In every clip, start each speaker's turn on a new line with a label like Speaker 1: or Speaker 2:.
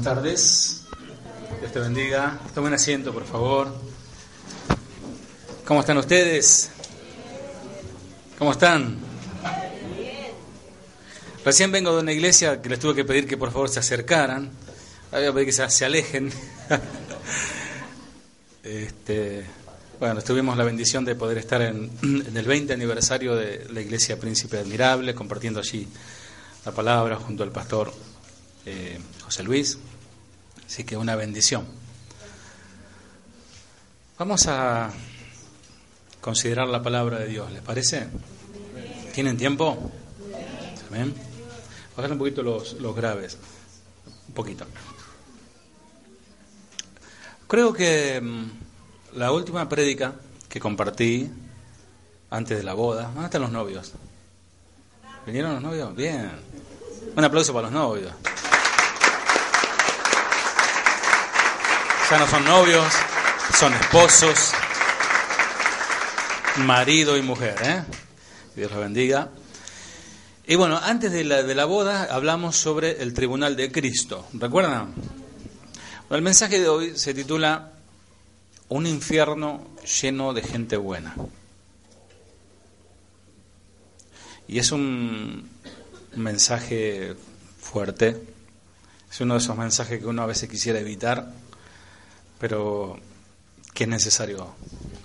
Speaker 1: buenas tardes. Dios te bendiga. Tomen asiento, por favor. ¿Cómo están ustedes? ¿Cómo están? Recién vengo de una iglesia que les tuve que pedir que por favor se acercaran. Voy a pedir que se, alejen. este, bueno, tuvimos la bendición de poder estar en, en, el 20 aniversario de la iglesia Príncipe Admirable, compartiendo allí la palabra junto al pastor eh, José Luis. Así que una bendición. Vamos a considerar la palabra de Dios, ¿les parece? ¿Tienen tiempo? Amén. Bajar un poquito los, los graves. Un poquito. Creo que mm, la última prédica que compartí antes de la boda, ¿dónde están los novios? ¿Vinieron los novios? Bien. Un aplauso para los novios. Ya no son novios, son esposos, marido y mujer. ¿eh? Dios los bendiga. Y bueno, antes de la, de la boda hablamos sobre el tribunal de Cristo. ¿Recuerdan? El mensaje de hoy se titula Un infierno lleno de gente buena. Y es un mensaje fuerte. Es uno de esos mensajes que uno a veces quisiera evitar pero que es necesario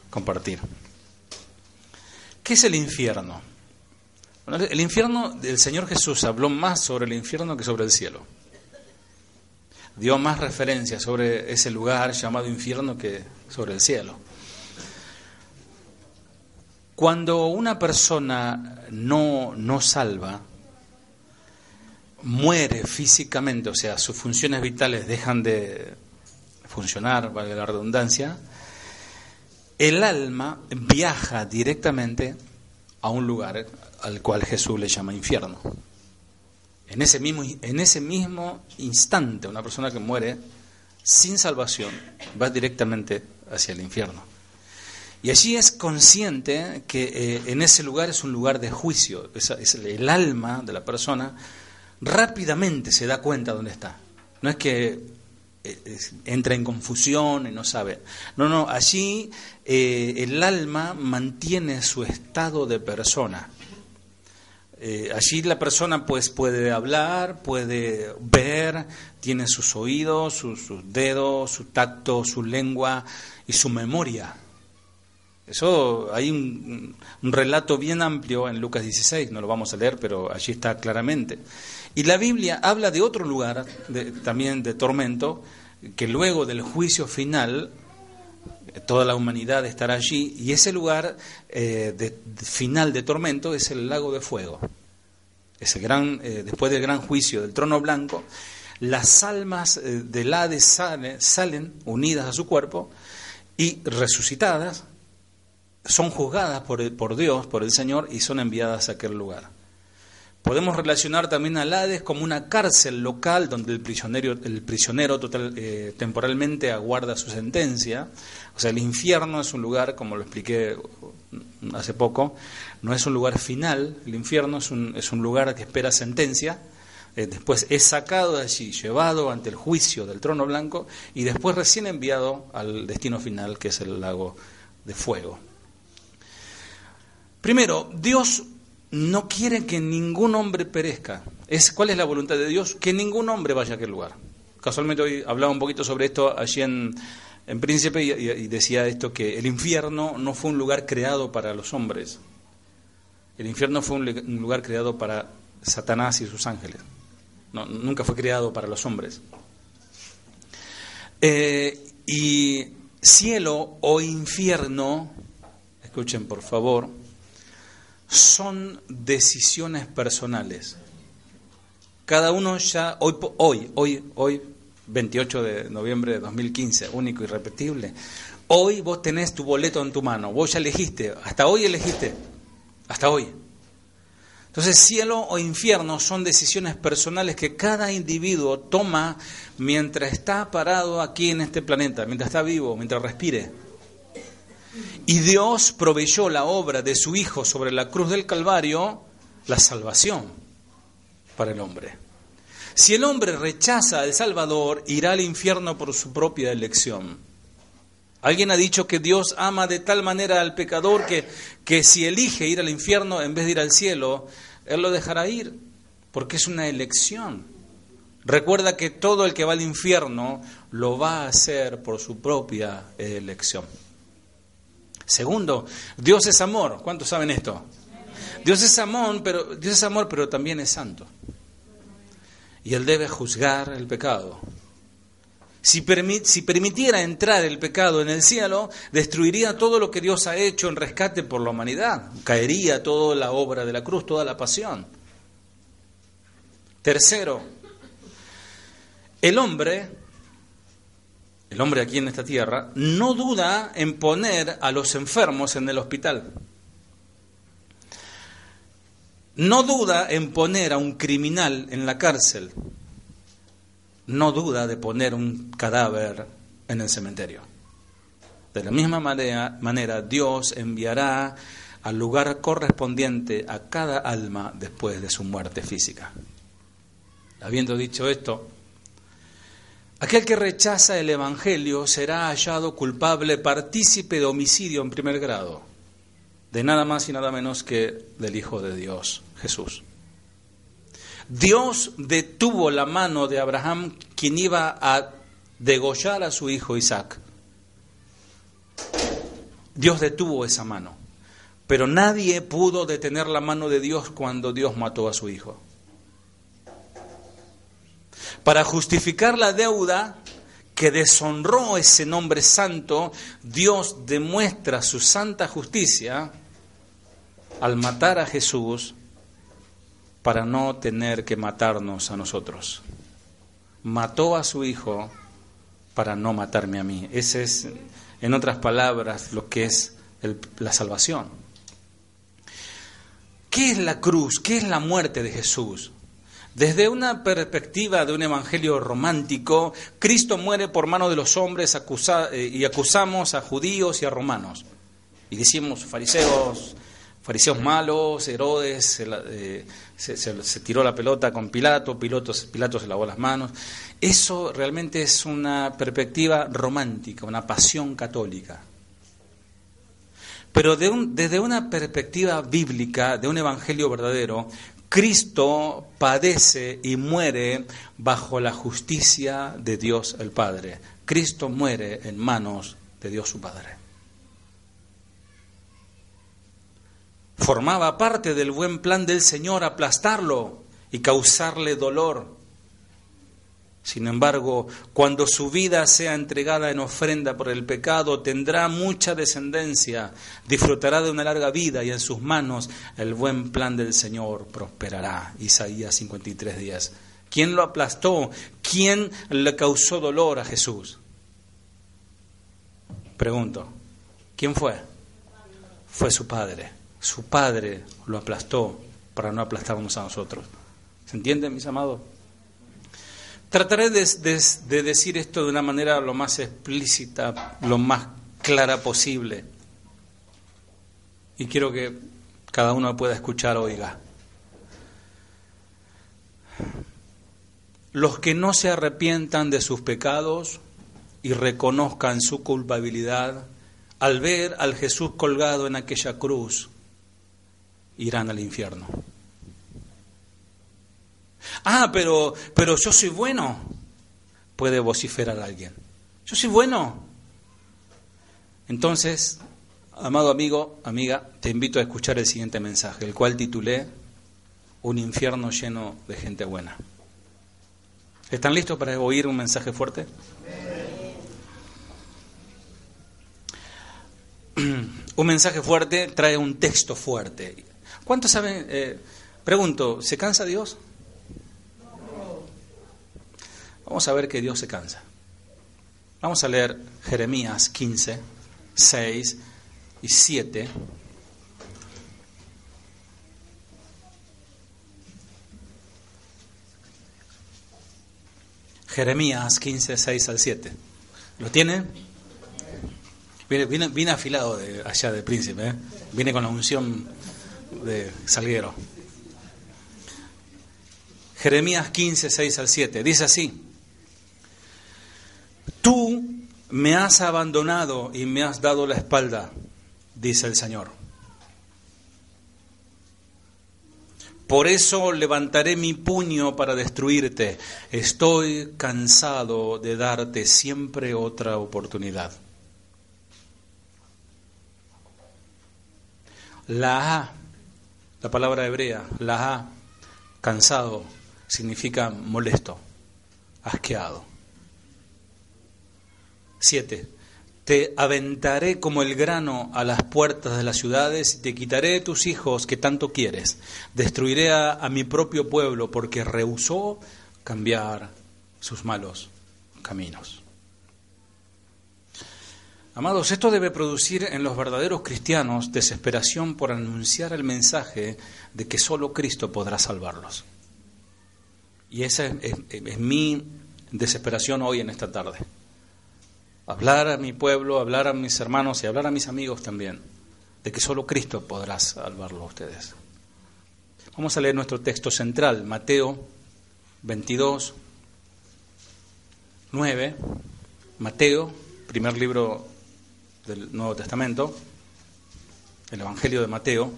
Speaker 1: compartir. ¿Qué es el infierno? el infierno, del Señor Jesús habló más sobre el infierno que sobre el cielo. Dio más referencia sobre ese lugar llamado infierno que sobre el cielo. Cuando una persona no, no salva, muere físicamente, o sea, sus funciones vitales dejan de, funcionar, vale la redundancia, el alma viaja directamente a un lugar al cual Jesús le llama infierno. En ese mismo, en ese mismo instante, una persona que muere sin salvación va directamente hacia el infierno. Y allí es consciente que eh, en ese lugar es un lugar de juicio. el alma de la persona rápidamente se da cuenta dónde está. No es que entra en confusión y no sabe. No, no, allí eh, el alma mantiene su estado de persona. Eh, allí la persona pues puede hablar, puede ver, tiene sus oídos, sus, dedos, su tacto, su lengua y su memoria. Eso hay un, relato bien amplio en Lucas 16, no lo vamos a leer, pero allí está claramente. Y la Biblia habla de otro lugar, también de tormento, que luego del juicio final toda la humanidad estará allí y ese lugar eh, de, final de tormento es el lago de fuego. Ese gran, eh, después del gran juicio del trono blanco, las almas eh, del Hades salen, salen unidas a su cuerpo y resucitadas son juzgadas por, por Dios, por el Señor, y son enviadas a aquel lugar. Podemos relacionar también al Hades como una cárcel local donde el prisionero, el prisionero total, eh, temporalmente aguarda su sentencia. O sea, el infierno es un lugar, como lo expliqué hace poco, no es un lugar final, el infierno es un, es un lugar que espera sentencia. Eh, después es sacado de allí, llevado ante el juicio del trono blanco y después recién enviado al destino final, que es el lago de fuego. Primero, Dios no quiere que ningún hombre perezca. Es, ¿Cuál es la voluntad de Dios? Que ningún hombre vaya a aquel lugar. Casualmente hoy hablaba un poquito sobre esto allí en, en Príncipe y, decía esto, que el infierno no fue un lugar creado para los hombres. El infierno fue un, lugar creado para Satanás y sus ángeles. nunca fue creado para los hombres. Eh, y cielo o infierno, escuchen por favor, son decisiones personales. Cada uno ya, hoy, hoy, hoy, hoy, 28 de noviembre de 2015, único y repetible, hoy vos tenés tu boleto en tu mano, vos ya elegiste, hasta hoy elegiste, hasta hoy. Entonces, cielo o infierno son decisiones personales que cada individuo toma mientras está parado aquí en este planeta, mientras está vivo, mientras respire. Y Dios proveyó la obra de su Hijo sobre la cruz del Calvario, la salvación para el hombre. Si el hombre rechaza al Salvador, irá al infierno por su propia elección. Alguien ha dicho que Dios ama de tal manera al pecador que, que si elige ir al infierno en vez de ir al cielo, Él lo dejará ir, porque es una elección. Recuerda que todo el que va al infierno lo va a hacer por su propia elección. Segundo, Dios es amor. ¿Cuántos saben esto? Dios es amor, pero Dios es amor, pero también es santo y Él debe juzgar el pecado. Si, permitiera entrar el pecado en el cielo, destruiría todo lo que Dios ha hecho en rescate por la humanidad. Caería toda la obra de la cruz, toda la pasión. Tercero, el hombre, el hombre aquí en esta tierra, no duda en poner a los enfermos en el hospital no duda en poner a un criminal en la cárcel, no duda de poner un cadáver en el cementerio. De la misma manera, Dios enviará al lugar correspondiente a cada alma después de su muerte física. Habiendo dicho esto, aquel que rechaza el Evangelio será hallado culpable partícipe de homicidio en primer grado, de nada más y nada menos que del Hijo de Dios. Jesús. Dios detuvo la mano de Abraham, quien iba a degollar a su hijo Isaac. Dios detuvo esa mano, pero nadie pudo detener la mano de Dios cuando Dios mató a su hijo. Para justificar la deuda que deshonró ese nombre santo, Dios demuestra su santa justicia al matar a Jesús para no tener que matarnos a nosotros. Mató a su hijo para no matarme a mí. Ese es, en otras palabras, lo que es la salvación. ¿Qué es la cruz? ¿Qué es la muerte de Jesús? Desde una perspectiva de un evangelio romántico, Cristo muere por mano de los hombres eh, y acusamos a judíos y a romanos. Y decimos, fariseos, fariseos malos, Herodes se, se, tiró la pelota con Pilato, Pilato se lavó las manos. Eso realmente es una perspectiva romántica, una pasión católica. Pero desde una perspectiva bíblica, de un evangelio verdadero, Cristo padece y muere bajo la justicia de Dios el Padre. Cristo muere en manos de Dios su Padre. Formaba parte del buen plan del Señor aplastarlo y causarle dolor. Sin embargo, cuando su vida sea entregada en ofrenda por el pecado, tendrá mucha descendencia, disfrutará de una larga vida y en sus manos el buen plan del Señor prosperará. Isaías 53 días. ¿Quién lo aplastó? ¿Quién le causó dolor a Jesús? Pregunto, ¿quién fue? Fue su padre su padre lo aplastó para no aplastarnos a nosotros. ¿Se entiende, mis amados? Trataré de, de, decir esto de una manera lo más explícita, lo más clara posible. Y quiero que cada uno pueda escuchar, oiga. Los que no se arrepientan de sus pecados y reconozcan su culpabilidad, al ver al Jesús colgado en aquella cruz, irán al infierno. Ah, pero, pero yo soy bueno, puede vociferar alguien. Yo soy bueno. Entonces, amado amigo, amiga, te invito a escuchar el siguiente mensaje, el cual titulé Un infierno lleno de gente buena. ¿Están listos para oír un mensaje fuerte? Un mensaje fuerte trae un texto fuerte. ¿Cuántos saben? Eh, pregunto, ¿se cansa Dios? Vamos a ver que Dios se cansa. Vamos a leer Jeremías 15, 6 y 7. Jeremías 15, 6 al 7. ¿Lo tienen? Viene, afilado de allá de príncipe, ¿eh? viene con la unción de Salguero. Jeremías 15, 6 al 7. Dice así, tú me has abandonado y me has dado la espalda, dice el Señor. Por eso levantaré mi puño para destruirte. Estoy cansado de darte siempre otra oportunidad. La A, la palabra hebrea, la A, cansado, significa molesto, asqueado. Siete, te aventaré como el grano a las puertas de las ciudades y te quitaré tus hijos que tanto quieres. Destruiré a, a mi propio pueblo porque rehusó cambiar sus malos caminos. Amados, esto debe producir en los verdaderos cristianos desesperación por anunciar el mensaje de que solo Cristo podrá salvarlos. Y esa es, mi desesperación hoy en esta tarde. Hablar a mi pueblo, hablar a mis hermanos y hablar a mis amigos también, de que solo Cristo podrá salvarlos a ustedes. Vamos a leer nuestro texto central, Mateo 22, 9. Mateo, primer libro del Nuevo Testamento, el Evangelio de Mateo.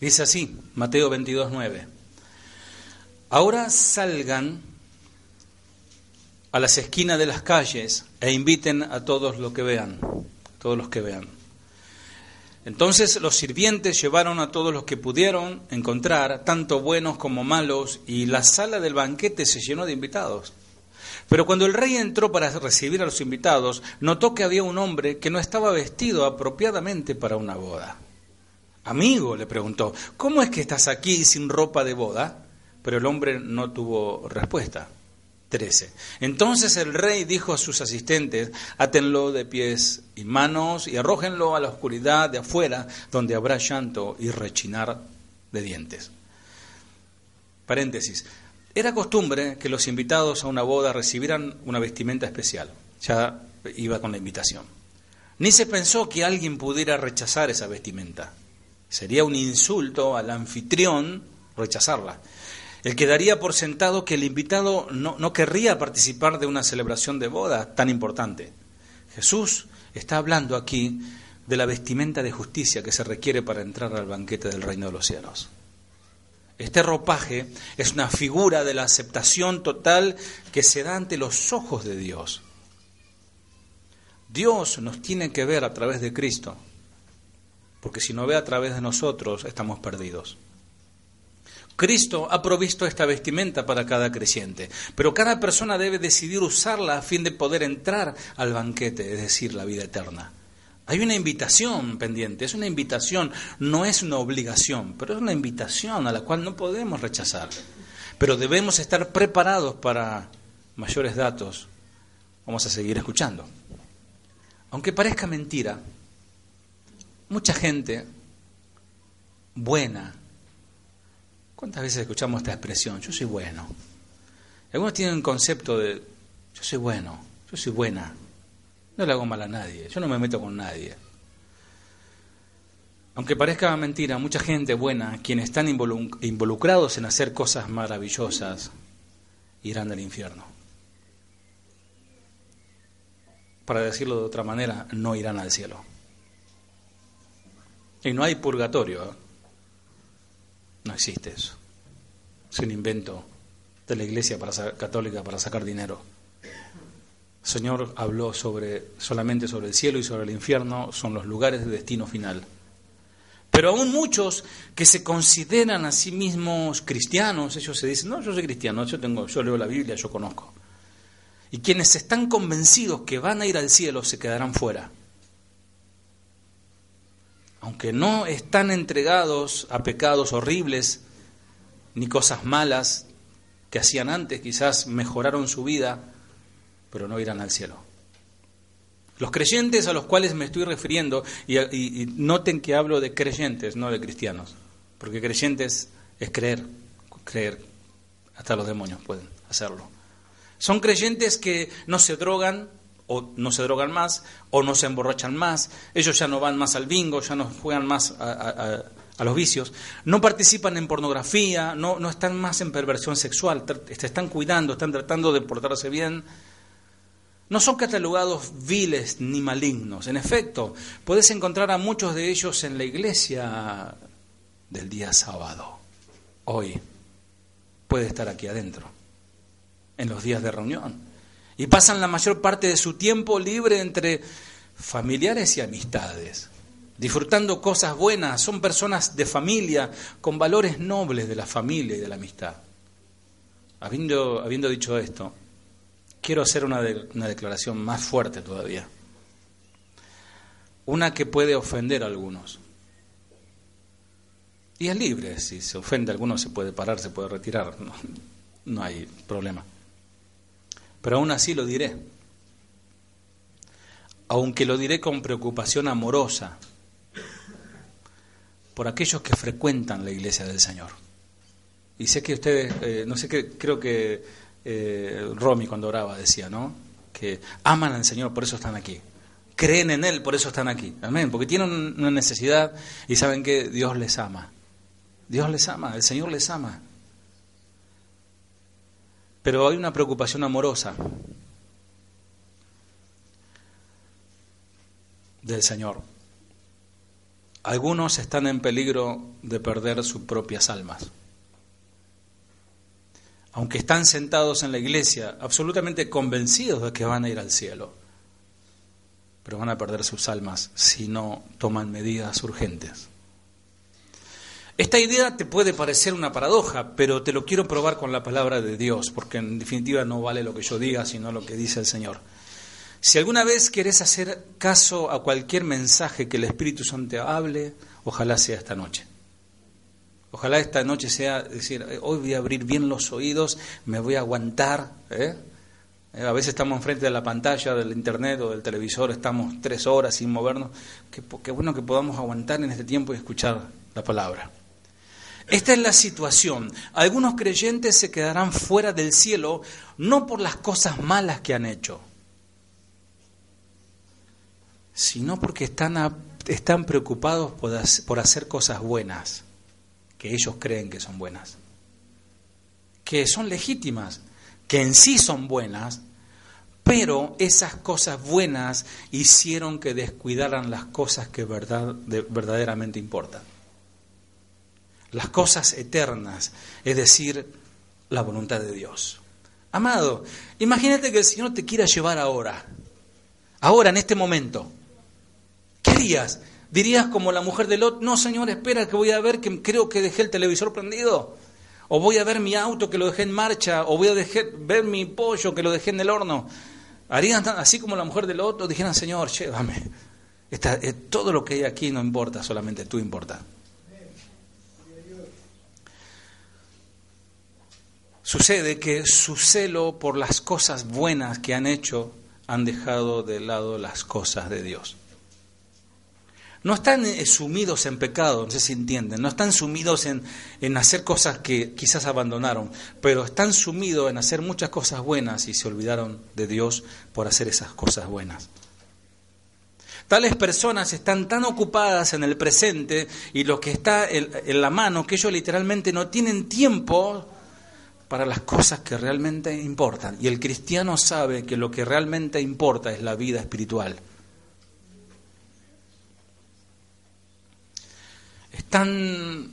Speaker 1: Dice así, Mateo 22, 9. Ahora salgan a las esquinas de las calles e inviten a todos los que vean, todos los que vean. Entonces los sirvientes llevaron a todos los que pudieron encontrar, tanto buenos como malos, y la sala del banquete se llenó de invitados. Pero cuando el rey entró para recibir a los invitados, notó que había un hombre que no estaba vestido apropiadamente para una boda. Amigo, le preguntó, ¿cómo es que estás aquí sin ropa de boda? Pero el hombre no tuvo respuesta. 13. Entonces el rey dijo a sus asistentes, átenlo de pies y manos y arrójenlo a la oscuridad de afuera, donde habrá llanto y rechinar de dientes. Paréntesis. Era costumbre que los invitados a una boda recibieran una vestimenta especial. Ya iba con la invitación. Ni se pensó que alguien pudiera rechazar esa vestimenta. Sería un insulto al anfitrión rechazarla. El que daría por sentado que el invitado no, no querría participar de una celebración de boda tan importante. Jesús está hablando aquí de la vestimenta de justicia que se requiere para entrar al banquete del reino de los cielos. Este ropaje es una figura de la aceptación total que se da ante los ojos de Dios. Dios nos tiene que ver a través de Cristo, porque si no ve a través de nosotros estamos perdidos. Cristo ha provisto esta vestimenta para cada creyente, pero cada persona debe decidir usarla a fin de poder entrar al banquete, es decir, la vida eterna. Hay una invitación pendiente, es una invitación, no es una obligación, pero es una invitación a la cual no podemos rechazar. Pero debemos estar preparados para mayores datos. Vamos a seguir escuchando. Aunque parezca mentira, mucha gente buena, ¿Cuántas veces escuchamos esta expresión? Yo soy bueno. Algunos tienen un concepto de yo soy bueno, yo soy buena, no le hago mal a nadie, yo no me meto con nadie. Aunque parezca mentira, mucha gente buena, quienes están involucrados en hacer cosas maravillosas, irán al infierno. Para decirlo de otra manera, no irán al cielo. Y no hay purgatorio. ¿eh? No existe eso. Es un invento de la Iglesia católica para sacar dinero. El Señor habló sobre solamente sobre el cielo y sobre el infierno, son los lugares de destino final. Pero aún muchos que se consideran a sí mismos cristianos, ellos se dicen, no, yo soy cristiano, yo, tengo, yo leo la Biblia, yo conozco. Y quienes están convencidos que van a ir al cielo se quedarán fuera aunque no están entregados a pecados horribles ni cosas malas que hacían antes, quizás mejoraron su vida, pero no irán al cielo. Los creyentes a los cuales me estoy refiriendo, y, noten que hablo de creyentes, no de cristianos, porque creyentes es creer, creer, hasta los demonios pueden hacerlo. Son creyentes que no se drogan o no se drogan más, o no se emborrachan más, ellos ya no van más al bingo, ya no juegan más a, los vicios, no participan en pornografía, no, no están más en perversión sexual, se están cuidando, están tratando de portarse bien. No son catalogados viles ni malignos. En efecto, puedes encontrar a muchos de ellos en la iglesia del día sábado. Hoy puede estar aquí adentro, en los días de reunión y pasan la mayor parte de su tiempo libre entre familiares y amistades, disfrutando cosas buenas, son personas de familia, con valores nobles de la familia y de la amistad. Habiendo, habiendo dicho esto, quiero hacer una, una declaración más fuerte todavía, una que puede ofender a algunos. Y es libre, si se ofende a alguno se puede parar, se puede retirar, no hay problema pero aún así lo diré. Aunque lo diré con preocupación amorosa por aquellos que frecuentan la iglesia del Señor. Y sé que ustedes, eh, no sé qué, creo que eh, Romy cuando oraba decía, ¿no? Que aman al Señor, por eso están aquí. Creen en Él, por eso están aquí. Amén. Porque tienen una necesidad y saben que Dios les ama. Dios les ama, el Señor les ama. Pero hay una preocupación amorosa del Señor. Algunos están en peligro de perder sus propias almas. Aunque están sentados en la iglesia, absolutamente convencidos de que van a ir al cielo, pero van a perder sus almas si no toman medidas urgentes. Esta idea te puede parecer una paradoja, pero te lo quiero probar con la palabra de Dios, porque en definitiva no vale lo que yo diga, sino lo que dice el Señor. Si alguna vez querés hacer caso a cualquier mensaje que el Espíritu Santo hable, ojalá sea esta noche. Ojalá esta noche sea decir, hoy voy a abrir bien los oídos, me voy a aguantar. ¿eh? Eh, a veces estamos enfrente de la pantalla del internet o del televisor, estamos tres horas sin movernos. qué bueno que podamos aguantar en este tiempo y escuchar la palabra. Esta es la situación. Algunos creyentes se quedarán fuera del cielo no por las cosas malas que han hecho, sino porque están, preocupados por, hacer cosas buenas, que ellos creen que son buenas, que son legítimas, que en sí son buenas, pero esas cosas buenas hicieron que descuidaran las cosas que verdad, verdaderamente importan las cosas eternas, es decir, la voluntad de Dios. Amado, imagínate que el Señor te quiera llevar ahora, ahora, en este momento. ¿Qué harías? ¿Dirías como la mujer de Lot, no Señor, espera que voy a ver que creo que dejé el televisor prendido? ¿O voy a ver mi auto que lo dejé en marcha? ¿O voy a ver mi pollo que lo dejé en el horno? ¿Harían así como la mujer de Lot o dijeran, Señor, llévame? Eh, todo lo que hay aquí no importa, solamente tú importa. Sucede que su celo por las cosas buenas que han hecho han dejado de lado las cosas de Dios. No están eh, sumidos en pecado, no sé si entienden, no están sumidos en, en hacer cosas que quizás abandonaron, pero están sumidos en hacer muchas cosas buenas y se olvidaron de Dios por hacer esas cosas buenas. Tales personas están tan ocupadas en el presente y lo que está en la mano que ellos literalmente no tienen tiempo para las cosas que realmente importan. Y el cristiano sabe que lo que realmente importa es la vida espiritual. Están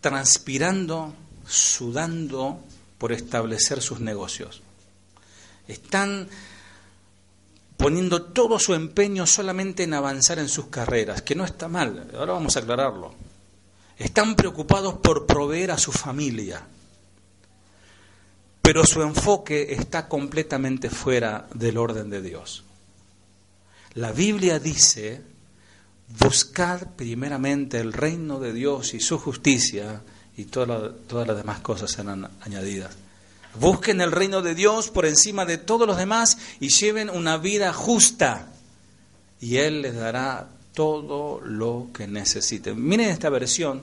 Speaker 1: transpirando, sudando por establecer sus negocios. Están poniendo todo su empeño solamente en avanzar en sus carreras, que no está mal, ahora vamos a aclararlo. Están preocupados por proveer a su familia, pero su enfoque está completamente fuera del orden de Dios. La Biblia dice, buscad primeramente el reino de Dios y su justicia y todas las demás cosas serán añadidas. Busquen el reino de Dios por encima de todos los demás y lleven una vida justa y Él les dará todo lo que necesiten. Miren esta versión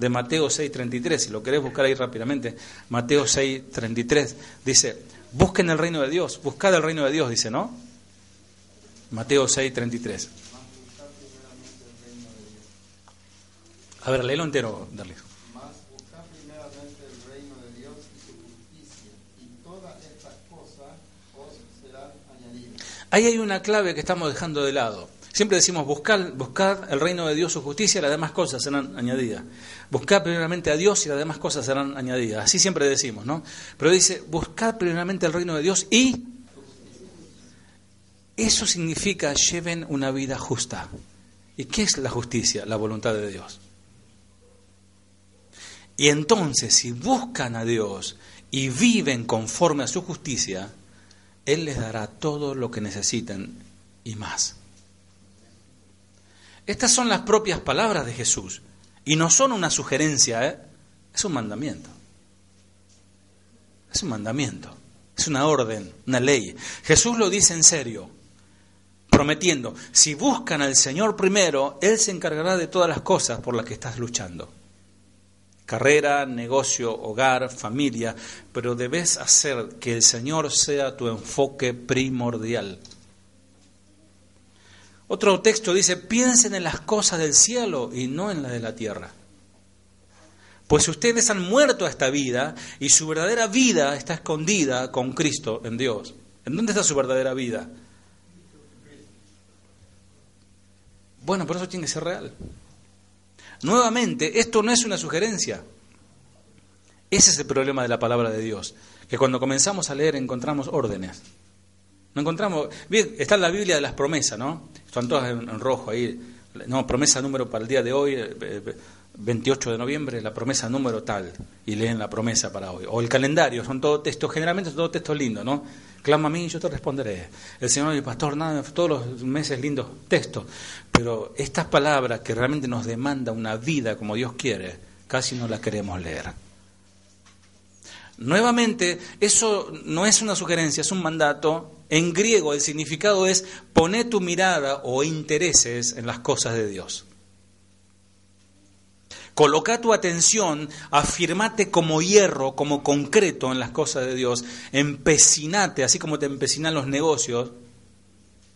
Speaker 1: de Mateo 6:33, si lo querés buscar ahí rápidamente, Mateo 6:33 dice, busquen el reino de Dios, buscad el reino de Dios, dice, ¿no? Mateo 6, 33. A ver, léelo entero,
Speaker 2: añadidas.
Speaker 1: Ahí hay una clave que estamos dejando de lado. Siempre decimos buscar, buscar el reino de Dios, su justicia, y las demás cosas serán añadidas. Buscar primeramente a Dios y las demás cosas serán añadidas. Así siempre decimos, ¿no? Pero dice, buscar primeramente el reino de Dios y eso significa lleven una vida justa. ¿Y qué es la justicia? La voluntad de Dios. Y entonces, si buscan a Dios y viven conforme a su justicia, Él les dará todo lo que necesiten y más. Estas son las propias palabras de Jesús. Y no son una sugerencia, ¿eh? es un mandamiento. Es un mandamiento. Es una orden, una ley. Jesús lo dice en serio, prometiendo, si buscan al Señor primero, Él se encargará de todas las cosas por las que estás luchando carrera, negocio, hogar, familia, pero debes hacer que el Señor sea tu enfoque primordial. Otro texto dice, piensen en las cosas del cielo y no en las de la tierra. Pues ustedes han muerto a esta vida y su verdadera vida está escondida con Cristo en Dios. ¿En dónde está su verdadera vida? Bueno, por eso tiene que ser real. Nuevamente, esto no es una sugerencia. Ese es el problema de la palabra de Dios, que cuando comenzamos a leer encontramos órdenes. No encontramos, bien, está en la Biblia de las promesas, ¿no? Están todas en, rojo ahí. No, promesa número para el día de hoy, 28 eh, de noviembre, la promesa número tal, y leen la promesa para hoy. O el calendario, son todos textos, generalmente son todos textos lindos, ¿no? Clama a mí y yo te responderé. El Señor y el pastor, nada, todos los meses lindos textos. Pero estas palabras que realmente nos demanda una vida como Dios quiere, casi no las queremos leer. Nuevamente, eso no es una sugerencia, es un mandato. En griego el significado es poner tu mirada o intereses en las cosas de Dios. Coloca tu atención, afirmate como hierro, como concreto en las cosas de Dios, empecinate, así como te empecinan los negocios,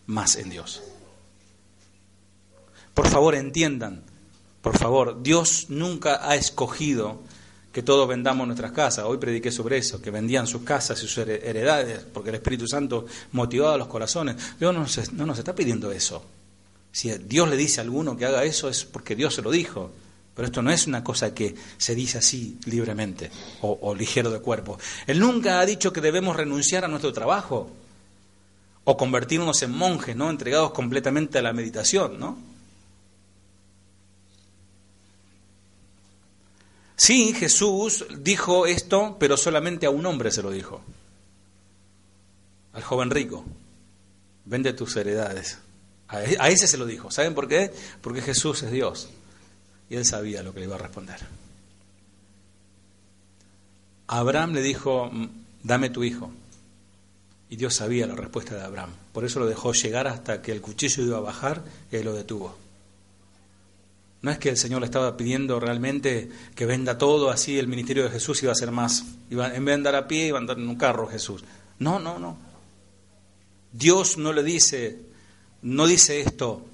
Speaker 1: más en Dios. Por favor, entiendan, por favor, Dios nunca ha escogido que todos vendamos nuestras casas. Hoy prediqué sobre eso, que vendían sus casas y sus heredades, porque el Espíritu Santo motivaba los corazones. Dios no nos, no nos está pidiendo eso. Si Dios le dice a alguno que haga eso es porque Dios se lo dijo. Pero esto no es una cosa que se dice así libremente o, ligero de cuerpo. Él nunca ha dicho que debemos renunciar a nuestro trabajo o convertirnos en monjes, ¿no? Entregados completamente a la meditación, ¿no? Sí, Jesús dijo esto, pero solamente a un hombre se lo dijo. Al joven rico. Vende tus heredades. A e, ese se lo dijo. ¿Saben por qué? Porque Jesús es Dios. Y él sabía lo que le iba a responder. Abraham le dijo, dame tu hijo. Y Dios sabía la respuesta de Abraham. Por eso lo dejó llegar hasta que el cuchillo iba a bajar y él lo detuvo. No es que el Señor le estaba pidiendo realmente que venda todo, así el ministerio de Jesús iba a ser más. Iba, en vez de andar a pie, iba a andar en un carro Jesús. No, no, no. Dios no le dice, no dice esto.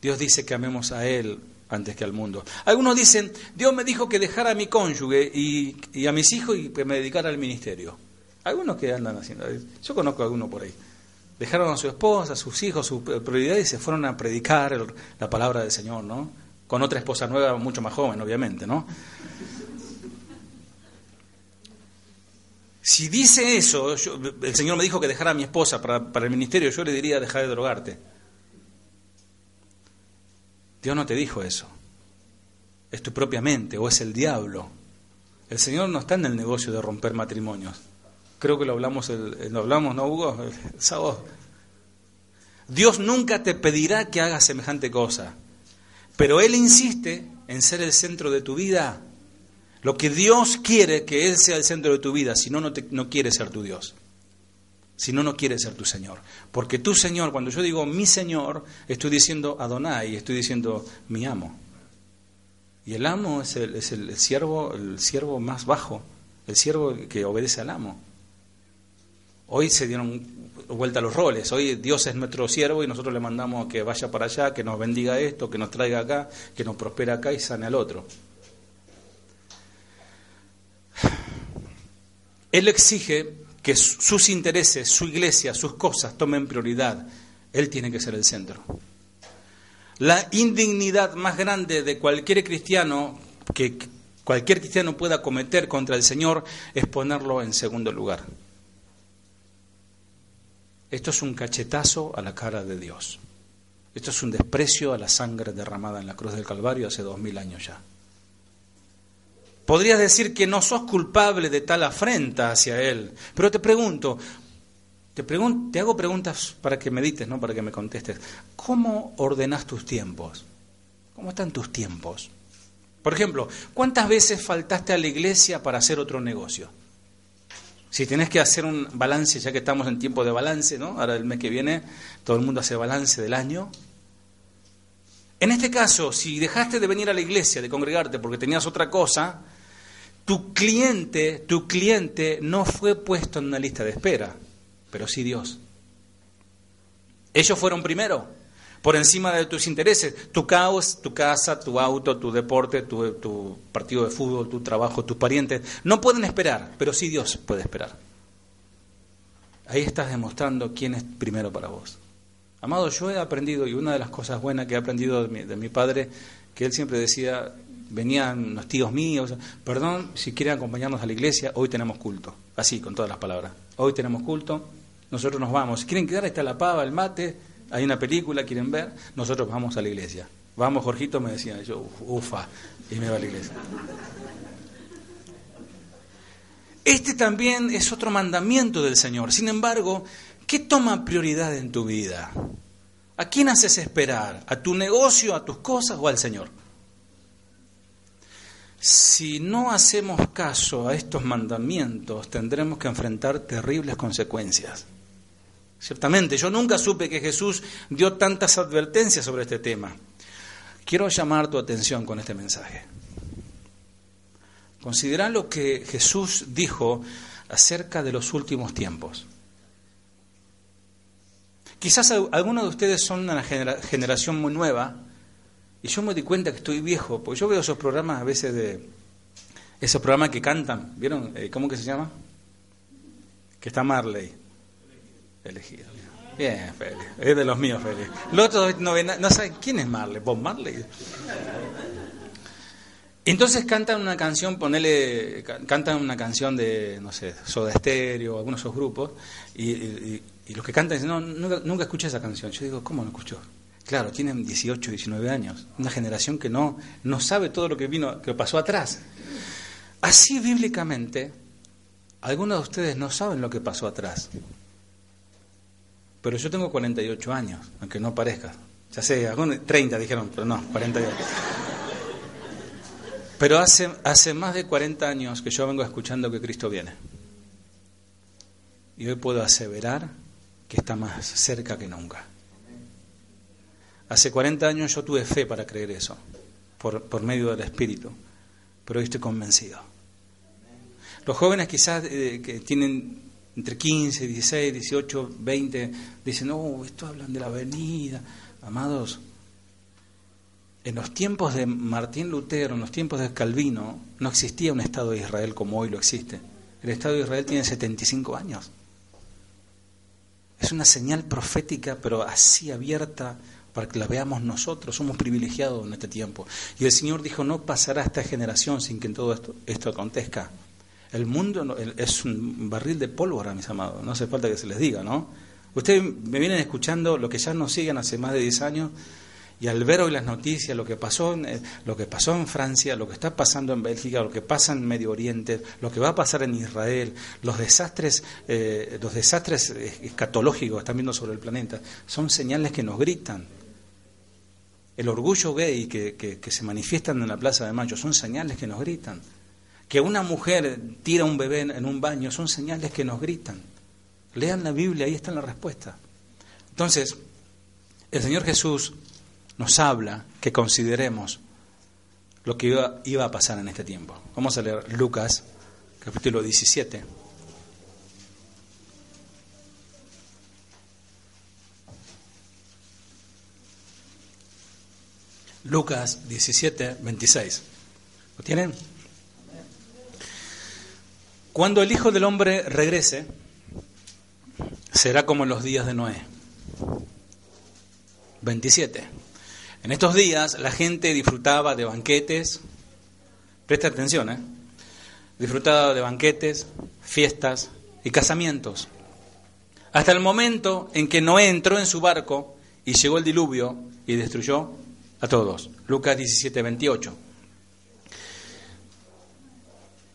Speaker 1: Dios dice que amemos a Él antes que al mundo. Algunos dicen, Dios me dijo que dejara a mi cónyuge y, a mis hijos y que me dedicara al ministerio. Algunos que andan haciendo, yo conozco a alguno por ahí. Dejaron a su esposa, a sus hijos, su prioridad y se fueron a predicar la palabra del Señor, ¿no? Con otra esposa nueva, mucho más joven, obviamente, ¿no? Si dice eso, el Señor me dijo que dejara a mi esposa para, el ministerio, yo le diría dejar de drogarte. Dios no te dijo eso. Es tu propia mente o es el diablo. El Señor no está en el negocio de romper matrimonios. Creo que lo hablamos, el, lo hablamos, ¿no, Hugo? sábado. Dios nunca te pedirá que hagas semejante cosa, pero Él insiste en ser el centro de tu vida. Lo que Dios quiere que Él sea el centro de tu vida, si no, no, no quiere ser tu Dios si no, no quiere ser tu Señor. Porque tu Señor, cuando yo digo mi Señor, estoy diciendo Adonai, estoy diciendo mi amo. Y el amo es el, es el siervo, el siervo más bajo, el siervo que obedece al amo. Hoy se dieron vuelta los roles. Hoy Dios es nuestro siervo y nosotros le mandamos que vaya para allá, que nos bendiga esto, que nos traiga acá, que nos prospera acá y sane al otro. Él exige que sus intereses, su iglesia, sus cosas tomen prioridad. Él tiene que ser el centro. La indignidad más grande de cualquier cristiano que cualquier cristiano pueda cometer contra el Señor es ponerlo en segundo lugar. Esto es un cachetazo a la cara de Dios. Esto es un desprecio a la sangre derramada en la cruz del Calvario hace dos mil años ya. Podrías decir que no sos culpable de tal afrenta hacia Él, pero te pregunto, te, te hago preguntas para que medites, no para que me contestes. ¿Cómo ordenas tus tiempos? ¿Cómo están tus tiempos? Por ejemplo, ¿cuántas veces faltaste a la iglesia para hacer otro negocio? Si tenés que hacer un balance, ya que estamos en tiempo de balance, ¿no? Ahora el mes que viene todo el mundo hace balance del año. En este caso, si dejaste de venir a la iglesia, de congregarte porque tenías otra cosa, tu cliente, tu cliente no fue puesto en una lista de espera, pero sí Dios. Ellos fueron primero por encima de tus intereses, tu caos, tu casa, tu auto, tu deporte, tu, partido de fútbol, tu trabajo, tus parientes, no pueden esperar, pero sí Dios puede esperar. Ahí estás demostrando quién es primero para vos. Amado, yo he aprendido, y una de las cosas buenas que he aprendido de mi, padre, que él siempre decía, venían los tíos míos, perdón, si quieren acompañarnos a la iglesia, hoy tenemos culto. Así, con todas las palabras. Hoy tenemos culto, nosotros nos vamos. Si quieren quedar, está la pava, el mate, hay una película, quieren ver, nosotros vamos a la iglesia. Vamos, Jorgito, me decía, yo, ufa, y me va a la iglesia. Este también es otro mandamiento del Señor. Sin embargo, ¿qué toma prioridad en tu vida? ¿A quién haces esperar? ¿A tu negocio, a tus cosas o al Señor? Si no hacemos caso a estos mandamientos, tendremos que enfrentar terribles consecuencias. Ciertamente, yo nunca supe que Jesús dio tantas advertencias sobre este tema. Quiero llamar tu atención con este mensaje. Considera lo que Jesús dijo acerca de los últimos tiempos. Quizás algunos de ustedes son una generación muy nueva y yo me di cuenta que estoy viejo, porque yo veo esos programas a veces de... Esos programas que cantan, ¿vieron? Eh, ¿Cómo que se llama? Que está Marley elegido. Bien, Félix. Es de los míos, Félix. Los otros no, no saben quién es Marley. Bob Marley. Entonces cantan una canción, ponele, cantan una canción de, no sé, Soda Stereo, algunos de esos grupos, y, los que cantan dicen, no, nunca, nunca escuché esa canción. Yo digo, ¿cómo no escuchó? Claro, tienen 18, 19 años, una generación que no, no sabe todo lo que vino, que pasó atrás. Así bíblicamente, algunos de ustedes no saben lo que pasó atrás. Pero yo tengo 48 años, aunque no parezca. Ya sé, 30 dijeron, pero no, 48. Pero hace, hace más de 40 años que yo vengo escuchando que Cristo viene. Y hoy puedo aseverar que está más cerca que nunca. Hace 40 años yo tuve fe para creer eso, por, por medio del Espíritu, pero hoy estoy convencido. Los jóvenes quizás eh, que tienen entre 15, 16, 18, 20, dicen, no, esto hablan de la venida. Amados, en los tiempos de Martín Lutero, en los tiempos de Calvino, no existía un Estado de Israel como hoy lo existe. El Estado de Israel tiene 75 años. Es una señal profética, pero así abierta para que la veamos nosotros. Somos privilegiados en este tiempo. Y el Señor dijo, no pasará esta generación sin que todo esto, esto acontezca. El mundo es un barril de pólvora, mis amados, no hace falta que se les diga, ¿no? Ustedes me vienen escuchando lo que ya nos siguen hace más de 10 años y al ver hoy las noticias, lo que pasó en, eh, lo que pasó en Francia, lo que está pasando en Bélgica, lo que pasa en Medio Oriente, lo que va a pasar en Israel, los desastres, eh, los desastres escatológicos que están viendo sobre el planeta, son señales que nos gritan. El orgullo gay que, que se manifiestan en la Plaza de Mayo son señales que nos gritan que una mujer tira a un bebé en un baño, son señales que nos gritan. Lean la Biblia, ahí está la respuesta. Entonces, el Señor Jesús nos habla que consideremos lo que iba, iba, a pasar en este tiempo. Vamos a leer Lucas capítulo 17. Lucas 17, 26. ¿Lo tienen? Cuando el Hijo del Hombre regrese, será como en los días de Noé. 27. En estos días la gente disfrutaba de banquetes, presta atención, ¿eh? disfrutaba de banquetes, fiestas y casamientos. Hasta el momento en que Noé entró en su barco y llegó el diluvio y destruyó a todos. Lucas 17, 28.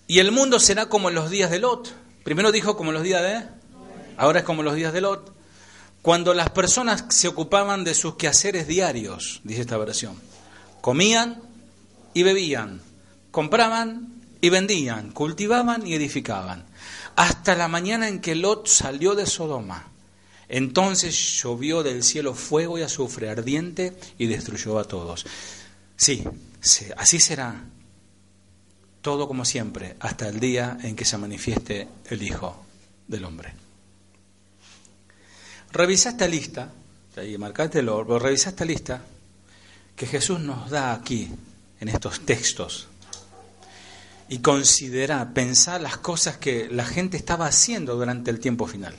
Speaker 1: Y el mundo será como en los días de Lot. Primero dijo como en los días de... Ahora es como en los días de Lot. Cuando las personas se ocupaban de sus quehaceres diarios, dice esta versión. Comían y bebían, compraban y vendían, cultivaban y edificaban. Hasta la mañana en que Lot salió de Sodoma. Entonces llovió del cielo fuego y azufre ardiente y destruyó a todos. Sí, así será todo como siempre, hasta el día en que se manifieste el Hijo del Hombre. Revisa esta lista, ahí marcátelo, pero revisa esta lista que Jesús nos da aquí, en estos textos, y considera, pensar las cosas que la gente estaba haciendo durante el tiempo final.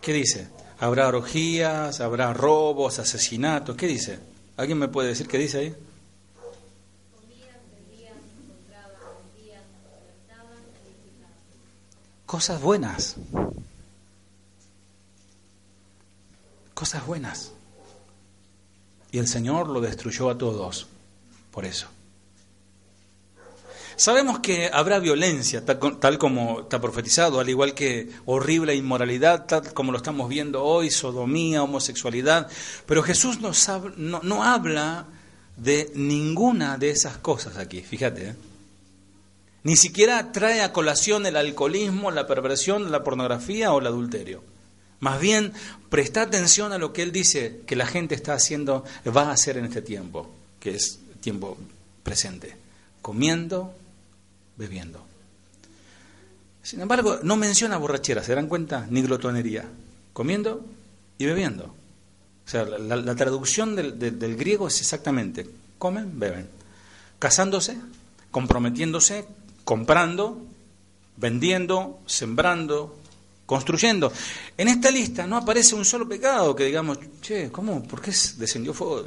Speaker 1: ¿Qué dice? ¿Habrá orgías? ¿Habrá robos? ¿Asesinatos? ¿Qué dice? ¿Alguien me puede decir qué dice ahí? Cosas buenas. Cosas buenas. Y el Señor lo destruyó a todos por eso. Sabemos que habrá violencia, tal, como está profetizado, al igual que horrible inmoralidad, tal como lo estamos viendo hoy, sodomía, homosexualidad, pero Jesús no, no habla de ninguna de esas cosas aquí, fíjate. ¿eh? Ni siquiera trae a colación el alcoholismo, la perversión, la pornografía o el adulterio. Más bien, presta atención a lo que él dice que la gente está haciendo, va a hacer en este tiempo, que es tiempo presente, comiendo, bebiendo. Sin embargo, no menciona borrachera, ¿se dan cuenta? Ni glotonería. Comiendo y bebiendo. O sea, la, traducción del, del, griego es exactamente, comen, beben. Casándose, comprometiéndose, comprando, vendiendo, sembrando, construyendo. En esta lista no aparece un solo pecado que digamos, che, ¿cómo? ¿Por qué descendió fuego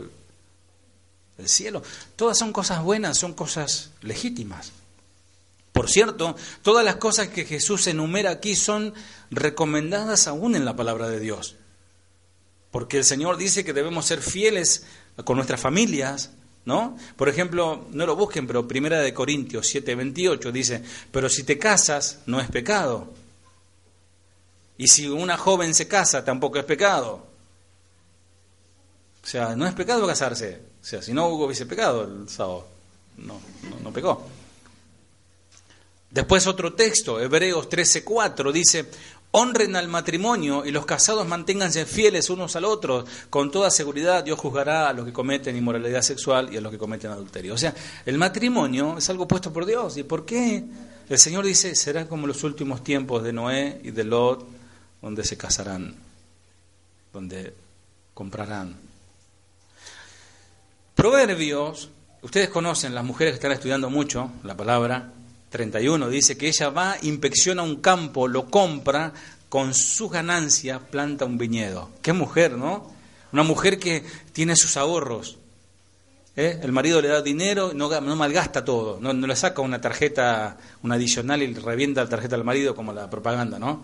Speaker 1: del cielo? Todas son cosas buenas, son cosas legítimas. Por cierto, todas las cosas que Jesús enumera aquí son recomendadas aún en la palabra de Dios. Porque el Señor dice que debemos ser fieles con nuestras familias, ¿no? Por ejemplo, no lo busquen, pero Primera de Corintios 7:28 dice, "Pero si te casas, no es pecado." Y si una joven se casa, tampoco es pecado. O sea, no es pecado casarse. O sea, si no hubiese pecado el sábado, no, no, no pecó. Después otro texto, Hebreos 13:4, dice, honren al matrimonio y los casados manténganse fieles unos al otro. Con toda seguridad Dios juzgará a los que cometen inmoralidad sexual y a los que cometen adulterio. O sea, el matrimonio es algo puesto por Dios. ¿Y por qué? El Señor dice, será como los últimos tiempos de Noé y de Lot, donde se casarán, donde comprarán. Proverbios, ustedes conocen, las mujeres que están estudiando mucho la palabra, 31 dice que ella va, inspecciona un campo, lo compra, con sus ganancias planta un viñedo. Qué mujer, ¿no? Una mujer que tiene sus ahorros. ¿eh? El marido le da dinero, no, no malgasta todo, no, le saca una tarjeta, una adicional y revienta la tarjeta al marido como la propaganda, ¿no?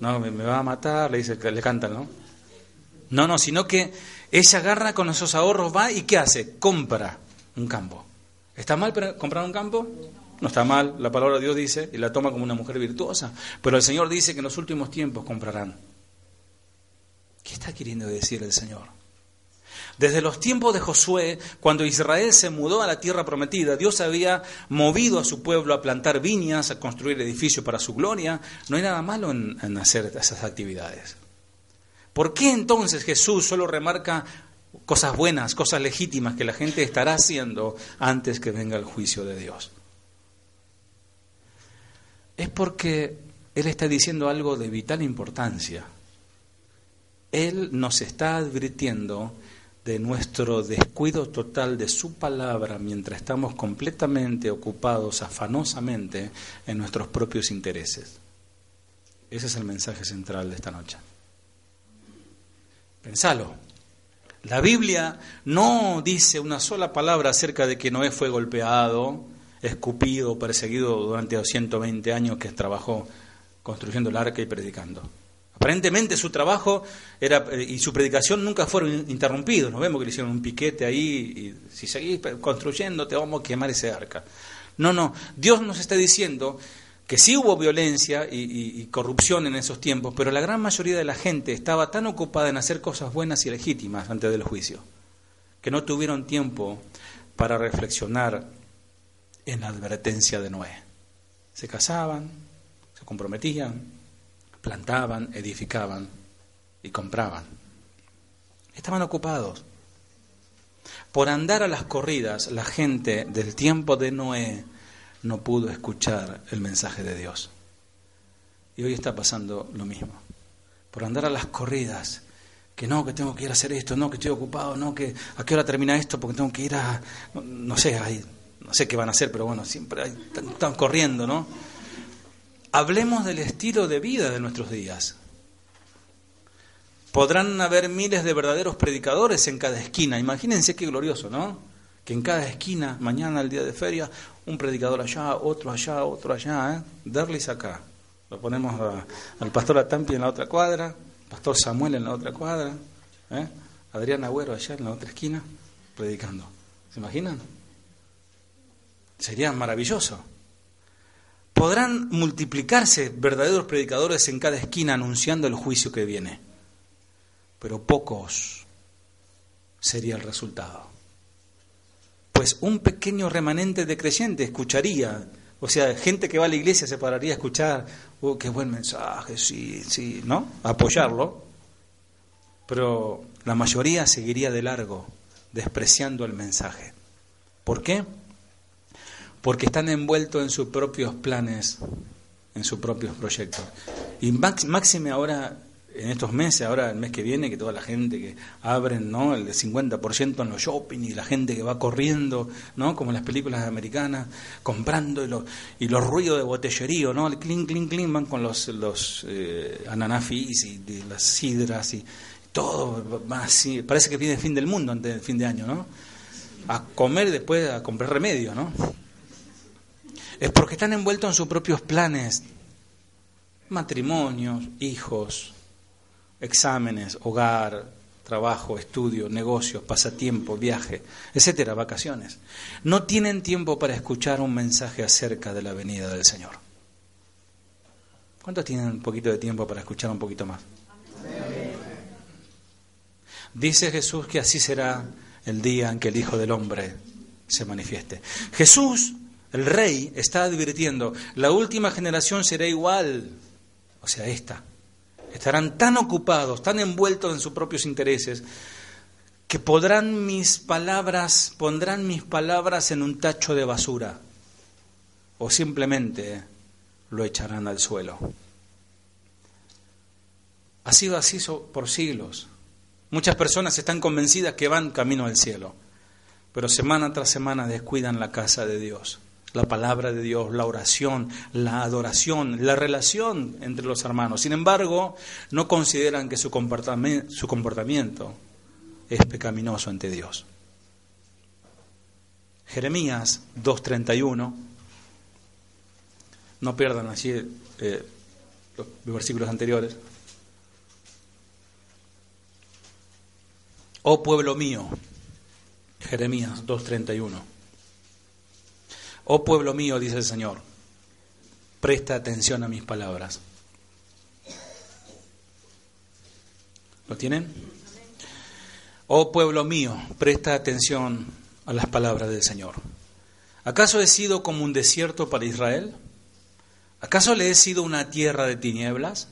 Speaker 1: No, me, va a matar, le dice, le cantan, ¿no? No, no, sino que ella agarra con esos ahorros, va y ¿qué hace? Compra un campo. ¿Está mal comprar un campo? No está mal, la palabra de Dios dice, y la toma como una mujer virtuosa, pero el Señor dice que en los últimos tiempos comprarán. ¿Qué está queriendo decir el Señor? Desde los tiempos de Josué, cuando Israel se mudó a la tierra prometida, Dios había movido a su pueblo a plantar viñas, a construir edificios para su gloria. No hay nada malo en, en hacer esas actividades. ¿Por qué entonces Jesús solo remarca cosas buenas, cosas legítimas que la gente estará haciendo antes que venga el juicio de Dios? Es porque Él está diciendo algo de vital importancia. Él nos está advirtiendo de nuestro descuido total de su palabra mientras estamos completamente ocupados afanosamente en nuestros propios intereses. Ese es el mensaje central de esta noche. Pensalo. La Biblia no dice una sola palabra acerca de que Noé fue golpeado, escupido, perseguido durante 120 años que trabajó construyendo el arca y predicando. Aparentemente su trabajo era, eh, y su predicación nunca fueron interrumpidos. Nos vemos que le hicieron un piquete ahí y si seguís construyendo te vamos a quemar ese arca. No, no, Dios nos está diciendo que sí hubo violencia y, y, corrupción en esos tiempos, pero la gran mayoría de la gente estaba tan ocupada en hacer cosas buenas y legítimas antes del juicio, que no tuvieron tiempo para reflexionar en la advertencia de Noé. Se casaban, se comprometían, plantaban, edificaban y compraban. Estaban ocupados. Por andar a las corridas, la gente del tiempo de Noé no pudo escuchar el mensaje de Dios. Y hoy está pasando lo mismo. Por andar a las corridas, que no, que tengo que ir a hacer esto, no, que estoy ocupado, no, que a qué hora termina esto, porque tengo que ir a, no, sé, ahí, no sé qué van a hacer, pero bueno, siempre están corriendo, ¿no? Hablemos del estilo de vida de nuestros días. Podrán haber miles de verdaderos predicadores en cada esquina. Imagínense qué glorioso, ¿no? Que en cada esquina, mañana, el día de feria, un predicador allá, otro allá, otro allá, ¿eh? Darles acá. Lo ponemos al pastor Atampi en la otra cuadra, pastor Samuel en la otra cuadra, ¿eh? Adrián Agüero allá en la otra esquina, predicando. ¿Se imaginan? Sería maravilloso. Podrán multiplicarse verdaderos predicadores en cada esquina anunciando el juicio que viene, pero pocos sería el resultado pues un pequeño remanente de creyentes escucharía, o sea, gente que va a la iglesia se pararía a escuchar, oh, qué buen mensaje, sí, sí, ¿no? apoyarlo, pero la mayoría seguiría de largo, despreciando el mensaje. ¿Por qué? Porque están envueltos en sus propios planes, en sus propios proyectos. Y máxime ahora en estos meses, ahora el mes que viene, que toda la gente que abren ¿no? el 50% en los shopping y la gente que va corriendo, ¿no? como en las películas americanas, comprando y, y los ruidos de botellerío, ¿no? el clink, clink, clink, van con los, los eh, y, las sidras y todo, así, parece que viene el fin del mundo antes del fin de año, ¿no? A comer después a comprar remedio, ¿no? Es porque están envueltos en sus propios planes, matrimonios, hijos, exámenes, hogar, trabajo, estudio, negocios, pasatiempo, viaje, etcétera, vacaciones. No tienen tiempo para escuchar un mensaje acerca de la venida del Señor. ¿Cuántos tienen un poquito de tiempo para escuchar un poquito más? Dice Jesús que así será el día en que el Hijo del Hombre se manifieste. Jesús, el Rey, está advirtiendo, la última generación será igual, o sea, esta, estarán tan ocupados, tan envueltos en sus propios intereses, que podrán mis palabras, pondrán mis palabras en un tacho de basura o simplemente lo echarán al suelo. Ha sido así por siglos. Muchas personas están convencidas que van camino al cielo, pero semana tras semana descuidan la casa de Dios la palabra de Dios, la oración, la adoración, la relación entre los hermanos. Sin embargo, no consideran que su comportamiento, su comportamiento es pecaminoso ante Dios. Jeremías 2.31, no pierdan así eh, los versículos anteriores. Oh pueblo mío, Jeremías 2.31. Oh pueblo mío, dice el Señor, presta atención a mis palabras. ¿Lo tienen? Oh pueblo mío, presta atención a las palabras del Señor. ¿Acaso he sido como un desierto para Israel? ¿Acaso le he sido una tierra de tinieblas?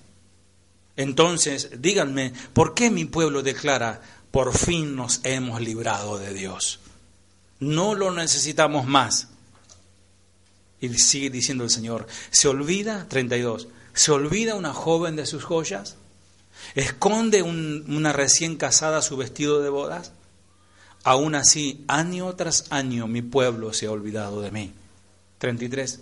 Speaker 1: Entonces, díganme, ¿por qué mi pueblo declara, por fin nos hemos librado de Dios? No lo necesitamos más. Y sigue diciendo el Señor, ¿se olvida, 32, ¿se olvida una joven de sus joyas? ¿Esconde una recién casada su vestido de bodas? Aún así, año tras año mi pueblo se ha olvidado de mí. 33.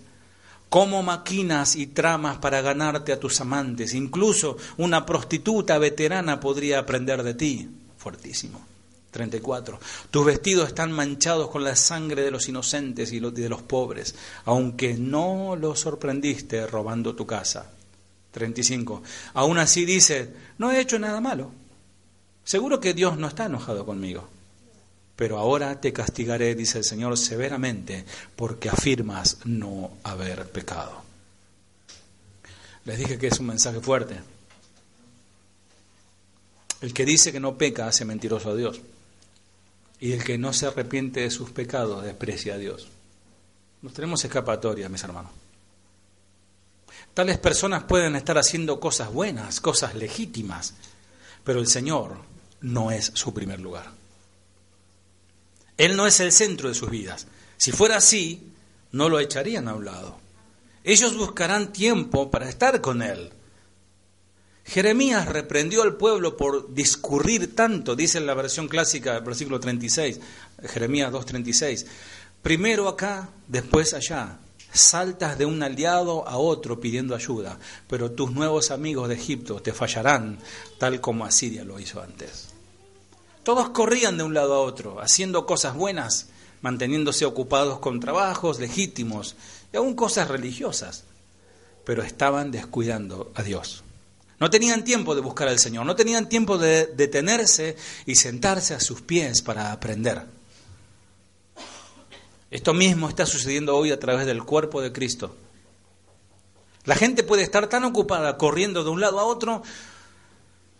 Speaker 1: ¿Cómo maquinas y tramas para ganarte a tus amantes? Incluso una prostituta veterana podría aprender de ti. Fuertísimo. 34. Tus vestidos están manchados con la sangre de los inocentes y de los pobres, aunque no los sorprendiste robando tu casa. 35. Aún así dice, no he hecho nada malo. Seguro que Dios no está enojado conmigo. Pero ahora te castigaré, dice el Señor, severamente, porque afirmas no haber pecado. Les dije que es un mensaje fuerte. El que dice que no peca hace mentiroso a Dios. Y el que no se arrepiente de sus pecados desprecia a Dios. Nos tenemos escapatoria, mis hermanos. Tales personas pueden estar haciendo cosas buenas, cosas legítimas, pero el Señor no es su primer lugar. Él no es el centro de sus vidas. Si fuera así, no lo echarían a un lado. Ellos buscarán tiempo para estar con Él. Jeremías reprendió al pueblo por discurrir tanto, dice en la versión clásica versículo 36, Jeremías 2.36. Primero acá, después allá. Saltas de un aliado a otro pidiendo ayuda, pero tus nuevos amigos de Egipto te fallarán, tal como Asiria lo hizo antes. Todos corrían de un lado a otro, haciendo cosas buenas, manteniéndose ocupados con trabajos legítimos y aún cosas religiosas, pero estaban descuidando a Dios. No tenían tiempo de buscar al Señor, no tenían tiempo de detenerse y sentarse a sus pies para aprender. Esto mismo está sucediendo hoy a través del cuerpo de Cristo. La gente puede estar tan ocupada corriendo de un lado a otro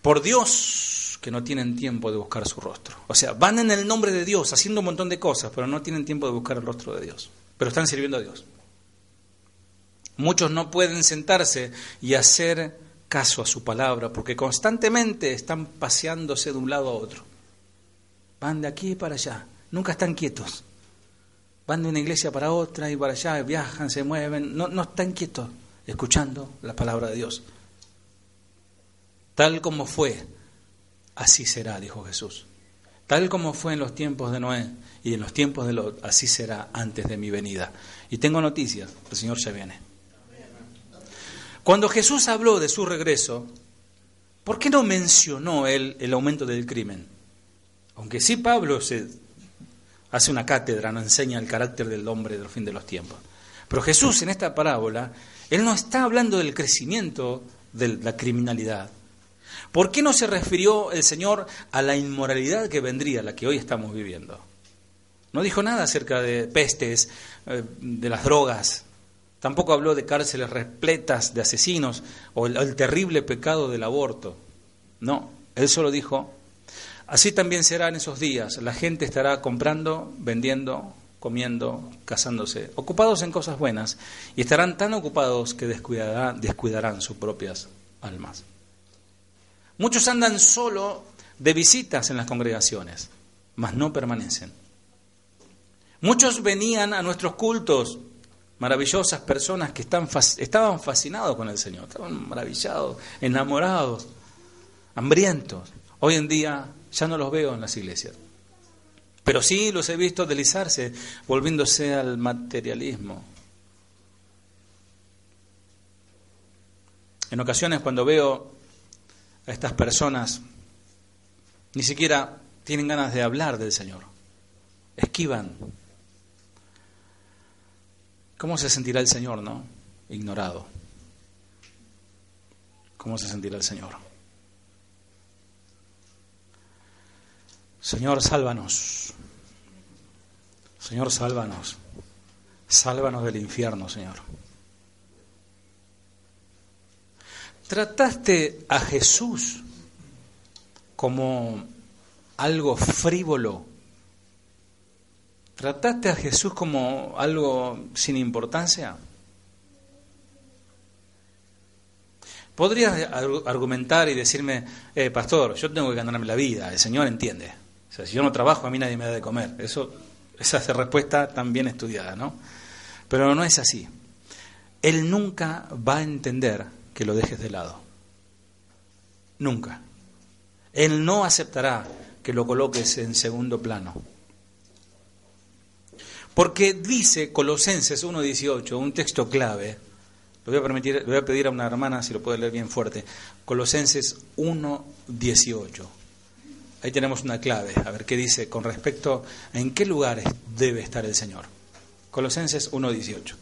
Speaker 1: por Dios que no tienen tiempo de buscar su rostro. O sea, van en el nombre de Dios haciendo un montón de cosas, pero no tienen tiempo de buscar el rostro de Dios. Pero están sirviendo a Dios. Muchos no pueden sentarse y hacer caso a su palabra porque constantemente están paseándose de un lado a otro. Van de aquí para allá, nunca están quietos. Van de una iglesia para otra y para allá, viajan, se mueven, no, no están quietos escuchando la palabra de Dios. Tal como fue así será, dijo Jesús. Tal como fue en los tiempos de Noé y en los tiempos de Lot, así será antes de mi venida. Y tengo noticias, el Señor ya viene. Cuando Jesús habló de su regreso, ¿por qué no mencionó él el aumento del crimen? Aunque sí Pablo se hace una cátedra, no enseña el carácter del hombre del fin de los tiempos. Pero Jesús en esta parábola, él no está hablando del crecimiento de la criminalidad, ¿Por qué no se refirió el Señor a la inmoralidad que vendría, la que hoy estamos viviendo? No dijo nada acerca de pestes, eh, de las drogas. Tampoco habló de cárceles repletas de asesinos o el, terrible pecado del aborto. No, él solo dijo, así también será en esos días. La gente estará comprando, vendiendo, comiendo, casándose, ocupados en cosas buenas y estarán tan ocupados que descuidarán sus propias almas. Muchos andan solo de visitas en las congregaciones, mas no permanecen. Muchos venían a nuestros cultos, maravillosas personas que están, estaban fascinados con el Señor, estaban maravillados, enamorados, hambrientos. Hoy en día ya no los veo en las iglesias. Pero sí los he visto deslizarse, volviéndose al materialismo. En ocasiones cuando veo a estas personas ni siquiera tienen ganas de hablar del Señor. Esquivan. ¿Cómo se sentirá el Señor, no? Ignorado. ¿Cómo se sentirá el Señor? Señor, sálvanos. Señor, sálvanos. Sálvanos del infierno, Señor. ¿Trataste a Jesús como algo frívolo? ¿Trataste a Jesús como algo sin importancia? Podrías argumentar y decirme, eh, pastor, yo tengo que ganarme la vida, el Señor entiende. O sea, si yo no trabajo, a mí nadie me da de comer. Eso, esa es respuesta tan bien estudiada, ¿no? Pero no es así. Él nunca va a entender que lo dejes de lado. Nunca. Él no aceptará que lo coloques en segundo plano. Porque dice Colosenses 1.18, un texto clave, le voy, a permitir, le voy a pedir a una hermana si lo puede leer bien fuerte, Colosenses 1.18. Ahí tenemos una clave, a ver qué dice con respecto a en qué lugares debe estar el Señor. Colosenses 1.18.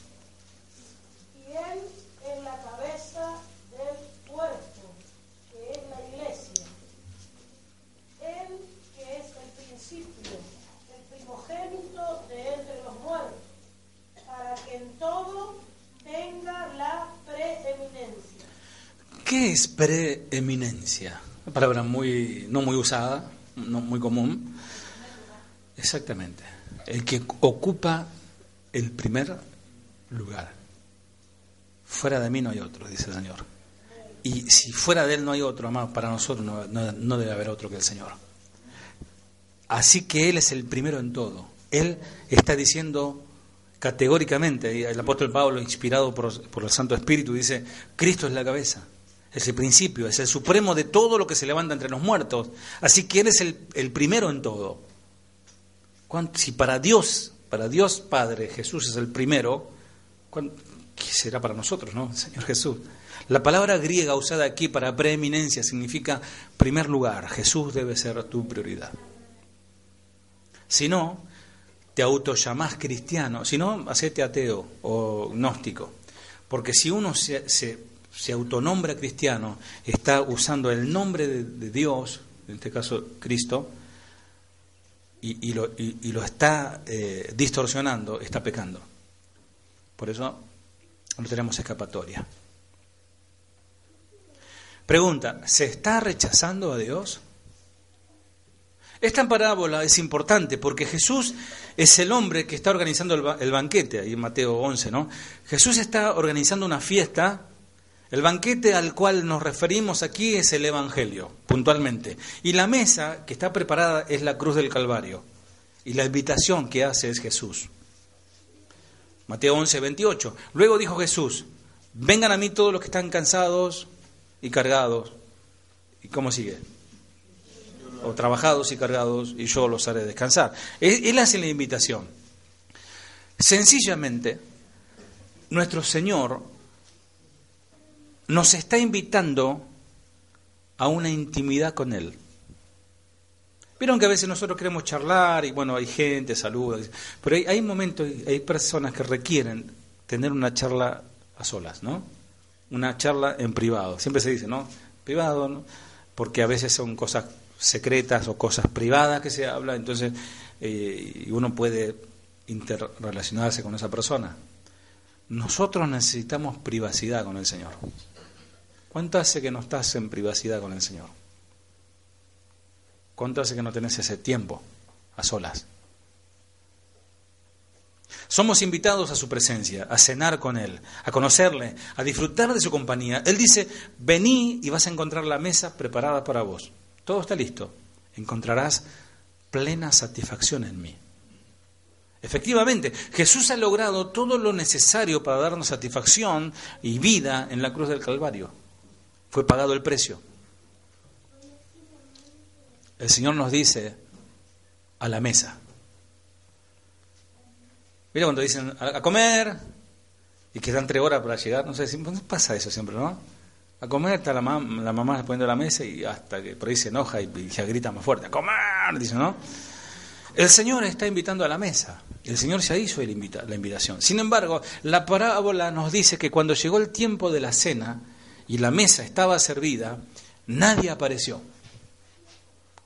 Speaker 3: Y Él es la cabeza del cuerpo, que es la iglesia. Él que es el principio, el primogénito de entre los muertos, para que en todo tenga la preeminencia.
Speaker 1: ¿Qué es preeminencia? Una palabra muy, no muy usada, no muy común. Exactamente. El que ocupa el primer lugar. Fuera de mí no hay otro, dice el Señor. Y si fuera de Él no hay otro, amado, para nosotros no, debe haber otro que el Señor. Así que Él es el primero en todo. Él está diciendo categóricamente, el apóstol Pablo, inspirado por, por el Santo Espíritu, dice, Cristo es la cabeza, es el principio, es el supremo de todo lo que se levanta entre los muertos. Así que Él es el, el primero en todo. ¿Cuánto- Si para Dios, para Dios Padre, Jesús es el primero, ¿cuán- ¿qué será para nosotros, no? Señor Jesús. La palabra griega usada aquí para preeminencia significa primer lugar. Jesús debe ser tu prioridad. Si no, te autollamás cristiano, si no, hacete ateo o gnóstico. Porque si uno se, se autonombra cristiano, está usando el nombre de, Dios, en este caso Cristo, y, lo, está eh, distorsionando, está pecando. Por eso no tenemos escapatoria. Pregunta, ¿se está rechazando a Dios? Esta parábola es importante porque Jesús es el hombre que está organizando el, el banquete, ahí en Mateo 11, ¿no? Jesús está organizando una fiesta, el banquete al cual nos referimos aquí es el Evangelio, puntualmente. Y la mesa que está preparada es la cruz del Calvario. Y la invitación que hace es Jesús. Mateo 11, 28. Luego dijo Jesús, vengan a mí todos los que están cansados y cargados. ¿Y cómo sigue? o trabajados y cargados, y yo los haré descansar. Él, hace la invitación. Sencillamente, nuestro Señor nos está invitando a una intimidad con Él. Vieron que a veces nosotros queremos charlar y bueno, hay gente, saluda, pero hay, momentos, hay personas que requieren tener una charla a solas, ¿no? Una charla en privado. Siempre se dice, ¿no? Privado, ¿no? Porque a veces son cosas secretas o cosas privadas que se habla, entonces eh, uno puede interrelacionarse con esa persona. Nosotros necesitamos privacidad con el Señor. ¿Cuánto hace que no estás en privacidad con el Señor? ¿Cuánto hace que no tenés ese tiempo a solas? Somos invitados a su presencia, a cenar con Él, a conocerle, a disfrutar de su compañía. Él dice, vení y vas a encontrar la mesa preparada para vos. Todo está listo. Encontrarás plena satisfacción en mí. Efectivamente, Jesús ha logrado todo lo necesario para darnos satisfacción y vida en la cruz del Calvario. Fue pagado el precio. El Señor nos dice a la mesa. Mira cuando dicen a comer y que dan tres horas para llegar, no sé si pasa eso siempre, ¿no? A comer está la, mam la mamá poniendo la mesa y hasta que por ahí se enoja y, y ya grita más fuerte, ¡a comer! Dice, ¿no? El Señor está invitando a la mesa. El Señor ya hizo el invita la invitación. Sin embargo, la parábola nos dice que cuando llegó el tiempo de la cena y la mesa estaba servida, nadie apareció.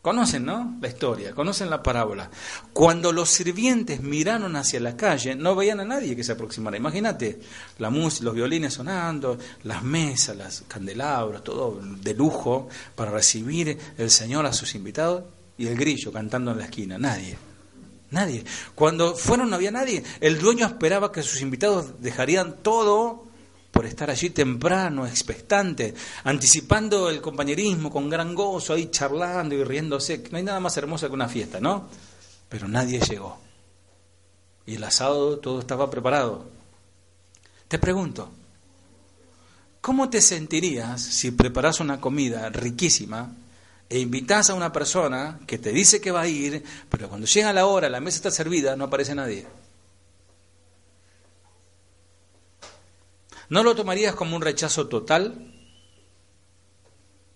Speaker 1: Conocen, ¿no? La historia, conocen la parábola. Cuando los sirvientes miraron hacia la calle, no veían a nadie que se aproximara. Imagínate, la música, los violines sonando, las mesas, las candelabros, todo de lujo para recibir el Señor a sus invitados y el grillo cantando en la esquina. Nadie. Nadie. Cuando fueron no había nadie. El dueño esperaba que sus invitados dejarían todo por estar allí temprano, expectante, anticipando el compañerismo con gran gozo, ahí charlando y riéndose. No hay nada más hermoso que una fiesta, ¿no? Pero nadie llegó. Y el asado todo estaba preparado. Te pregunto, ¿cómo te sentirías si preparas una comida riquísima e invitas a una persona que te dice que va a ir, pero cuando llega la hora, la mesa está servida, no aparece nadie? ¿No lo tomarías como un rechazo total?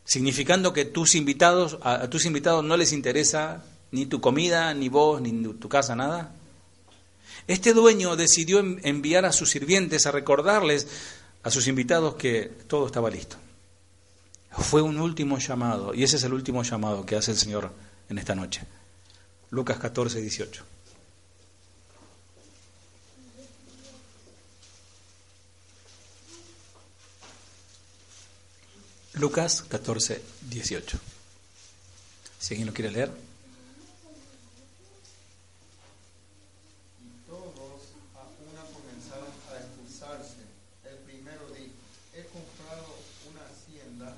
Speaker 1: Significando que tus invitados, a, tus invitados no les interesa ni tu comida, ni vos, ni tu casa, nada. Este dueño decidió enviar a sus sirvientes a recordarles a sus invitados que todo estaba listo. Fue un último llamado, y ese es el último llamado que hace el Señor en esta noche. Lucas 14, 18. Lucas 14, 18. Si alguien lo quiere leer.
Speaker 2: Y todos a una comenzaron a excusarse. El primero dijo, he comprado una hacienda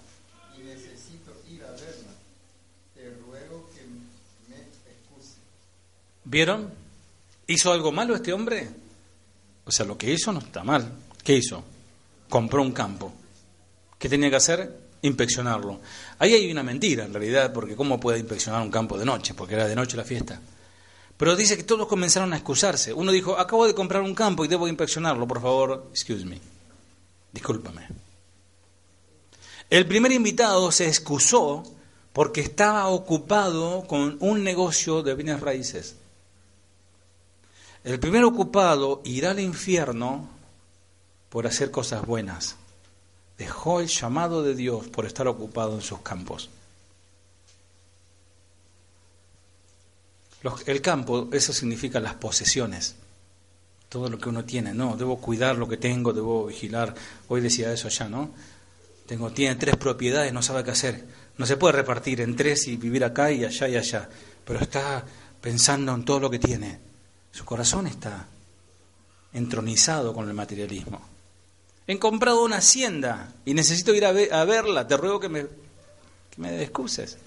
Speaker 2: y necesito ir a verla. Te ruego que me excuse.
Speaker 1: ¿Vieron? ¿Hizo algo malo este hombre? O sea, lo que hizo no está mal. ¿Qué hizo? Compró un campo. ¿Qué tenía que hacer? Inspeccionarlo. Ahí hay una mentira, en realidad, porque ¿cómo puede inspeccionar un campo de noche? Porque era de noche la fiesta. Pero dice que todos comenzaron a excusarse. Uno dijo, acabo de comprar un campo y debo inspeccionarlo, por favor, excuse me. Discúlpame. El primer invitado se excusó porque estaba ocupado con un negocio de bienes raíces. El primer ocupado irá al infierno por hacer cosas buenas. Dejó el llamado de Dios por estar ocupado en sus campos. Los- el campo, eso significa las posesiones. Todo lo que uno tiene, no, debo cuidar lo que tengo, debo vigilar. Hoy decía eso ya, ¿no? Tengo, tiene tres propiedades, no sabe qué hacer. No se puede repartir en tres y vivir acá y allá y allá. Pero está pensando en todo lo que tiene. Su corazón está entronizado con el materialismo. He comprado una hacienda y necesito ir a, a verla. Te ruego que me, que me excuses.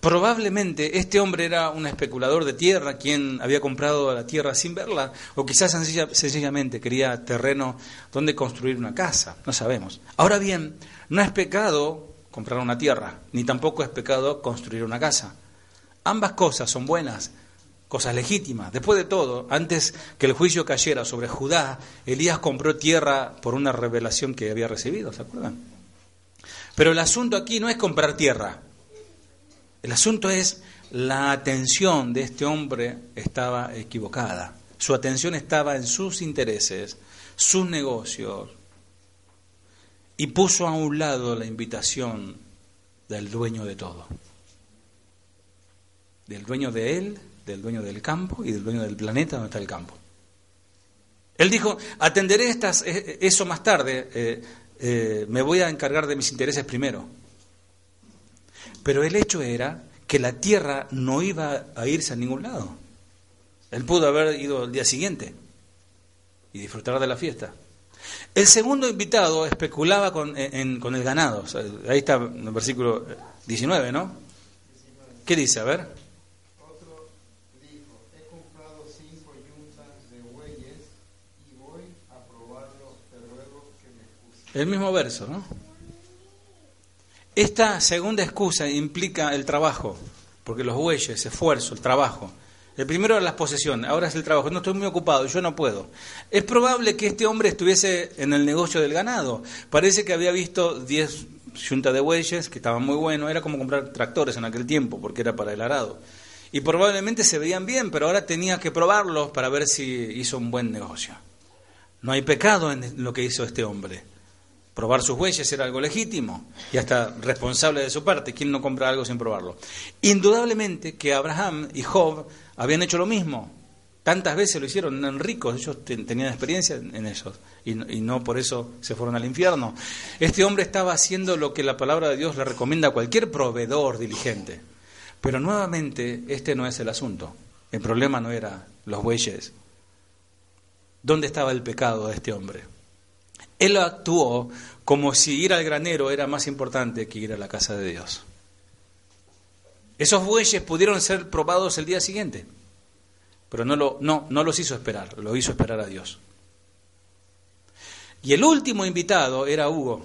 Speaker 1: Probablemente este hombre era un especulador de tierra, quien había comprado la tierra sin verla, o quizás sencilla- sencillamente quería terreno donde construir una casa, no sabemos. Ahora bien, no es pecado comprar una tierra, ni tampoco es pecado construir una casa. Ambas cosas son buenas, cosas legítimas. Después de todo, antes que el juicio cayera sobre Judá, Elías compró tierra por una revelación que había recibido, ¿se acuerdan? Pero el asunto aquí no es comprar tierra. El asunto es la atención de este hombre estaba equivocada. Su atención estaba en sus intereses, sus negocios, y puso a un lado la invitación del dueño de todo. Del dueño de él, del dueño del campo y del dueño del planeta donde está el campo. Él dijo, atenderé estas, eh, eso más tarde, eh, eh, me voy a encargar de mis intereses primero. Pero el hecho era que la tierra no iba a irse a ningún lado. Él pudo haber ido el día siguiente y disfrutar de la fiesta. El segundo invitado especulaba con, con el ganado. Ahí está el versículo 19, ¿no? ¿Qué dice? A ver.
Speaker 2: Otro dijo, he comprado cinco yuntas de bueyes y voy a probarlo. Te ruego que me excuse.
Speaker 1: El mismo verso, ¿no? Esta segunda excusa implica el trabajo, porque los bueyes, esfuerzo, el trabajo. El primero era las posesiones, ahora es el trabajo. No estoy muy ocupado, yo no puedo. Es probable que este hombre estuviese en el negocio del ganado. Parece que había visto 10 yuntas de bueyes que estaban muy buenos. Era como comprar tractores en aquel tiempo, porque era para el arado. Y probablemente se veían bien, pero ahora tenía que probarlos para ver si hizo un buen negocio. No hay pecado en lo que hizo este hombre. Probar sus bueyes era algo legítimo y hasta responsable de su parte. ¿Quién no compra algo sin probarlo? Indudablemente que Abraham y Job habían hecho lo mismo. Tantas veces lo hicieron, eran ricos, ellos ten- tenían experiencia en eso y, y no por eso se fueron al infierno. Este hombre estaba haciendo lo que la palabra de Dios le recomienda a cualquier proveedor diligente. Pero nuevamente, este no es el asunto. El problema no era los bueyes. ¿Dónde estaba el pecado de este hombre? Él actuó como si ir al granero era más importante que ir a la casa de Dios. Esos bueyes pudieron ser probados el día siguiente, pero no, lo, no, los hizo esperar, lo hizo esperar a Dios. Y el último invitado era Hugo.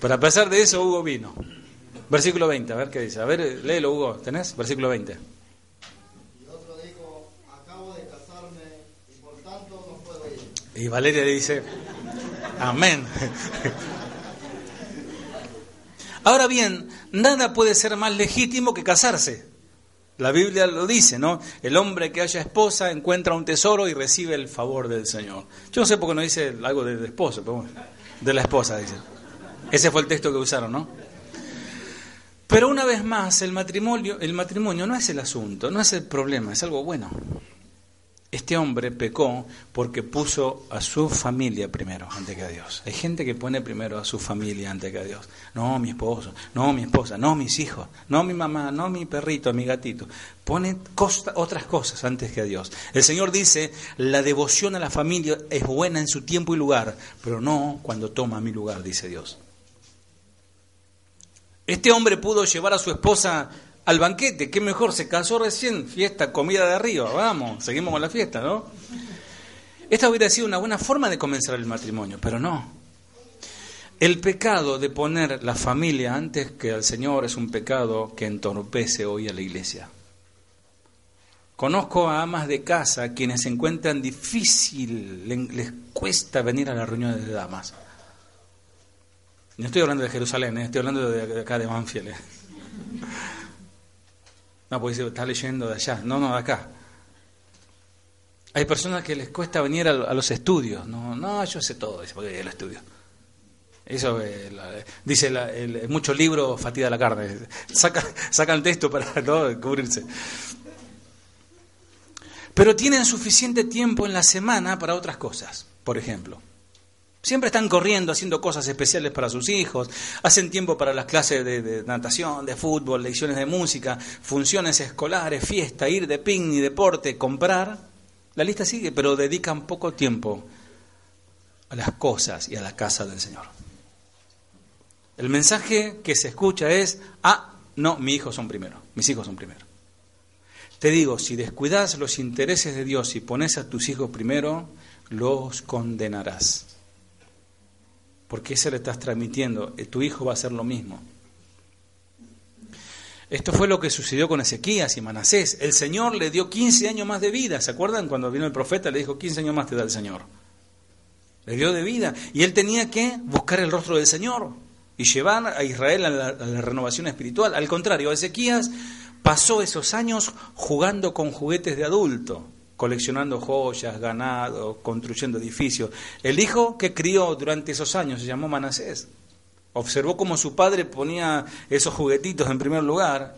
Speaker 1: Pero a pesar de eso, Hugo vino. Versículo 20, a ver qué dice. A ver, léelo, Hugo. ¿Tenés? Versículo 20.
Speaker 2: Y otro dijo, acabo de casarme y por tanto no puedo
Speaker 1: Y Valeria le dice, amén. Ahora bien, nada puede ser más legítimo que casarse. La Biblia lo dice, ¿no? El hombre que haya esposa encuentra un tesoro y recibe el favor del Señor. Yo no sé por qué no dice algo del esposo, pero bueno, de la esposa dice. Ese fue el texto que usaron, ¿no? Pero una vez más, el matrimonio, el matrimonio no es el asunto, no es el problema, es algo bueno. Este hombre pecó porque puso a su familia primero antes que a Dios. Hay gente que pone primero a su familia antes que a Dios. No mi esposo, no mi esposa, no mis hijos, no mi mamá, no mi perrito, mi gatito. Pone otras cosas antes que a Dios. El Señor dice, la devoción a la familia es buena en su tiempo y lugar, pero no cuando toma mi lugar, dice Dios. Este hombre pudo llevar a su esposa al banquete. ¿Qué mejor? Se casó recién, fiesta, comida de arriba. Vamos, seguimos con la fiesta, ¿no? Esta hubiera sido una buena forma de comenzar el matrimonio, pero no. El pecado de poner la familia antes que al Señor es un pecado que entorpece hoy a la iglesia. Conozco a amas de casa quienes se encuentran difícil, les cuesta venir a las reuniones de damas. No estoy hablando de Jerusalén, ¿eh? estoy hablando de acá de Banfield. ¿eh? No, porque está leyendo de allá. No, no, de acá. Hay personas que les cuesta venir a, los estudios. No, no, yo sé todo, dice, porque el estudio. Eso eh, dice el, muchos libros fatiga la carne. Saca, sacan texto para ¿no? cubrirse. Pero tienen suficiente tiempo en la semana para otras cosas, por ejemplo. Siempre están corriendo, haciendo cosas especiales para sus hijos, hacen tiempo para las clases de, natación, de fútbol, lecciones de música, funciones escolares, fiesta, ir de picnic, deporte, comprar. La lista sigue, pero dedican poco tiempo a las cosas y a la casa del Señor. El mensaje que se escucha es, ah, no, mis hijos son primero, mis hijos son primero. Te digo, si descuidas los intereses de Dios y pones a tus hijos primero, los condenarás porque se le estás transmitiendo, eh, tu hijo va a hacer lo mismo. Esto fue lo que sucedió con Ezequías y Manasés. El Señor le dio 15 años más de vida. ¿Se acuerdan cuando vino el profeta? Le dijo, 15 años más te da el Señor. Le dio de vida. Y él tenía que buscar el rostro del Señor y llevar a Israel a la, a la renovación espiritual. Al contrario, Ezequías pasó esos años jugando con juguetes de adulto coleccionando joyas, ganado, construyendo edificios. El hijo que crió durante esos años se llamó Manasés. Observó cómo su padre ponía esos juguetitos en primer lugar.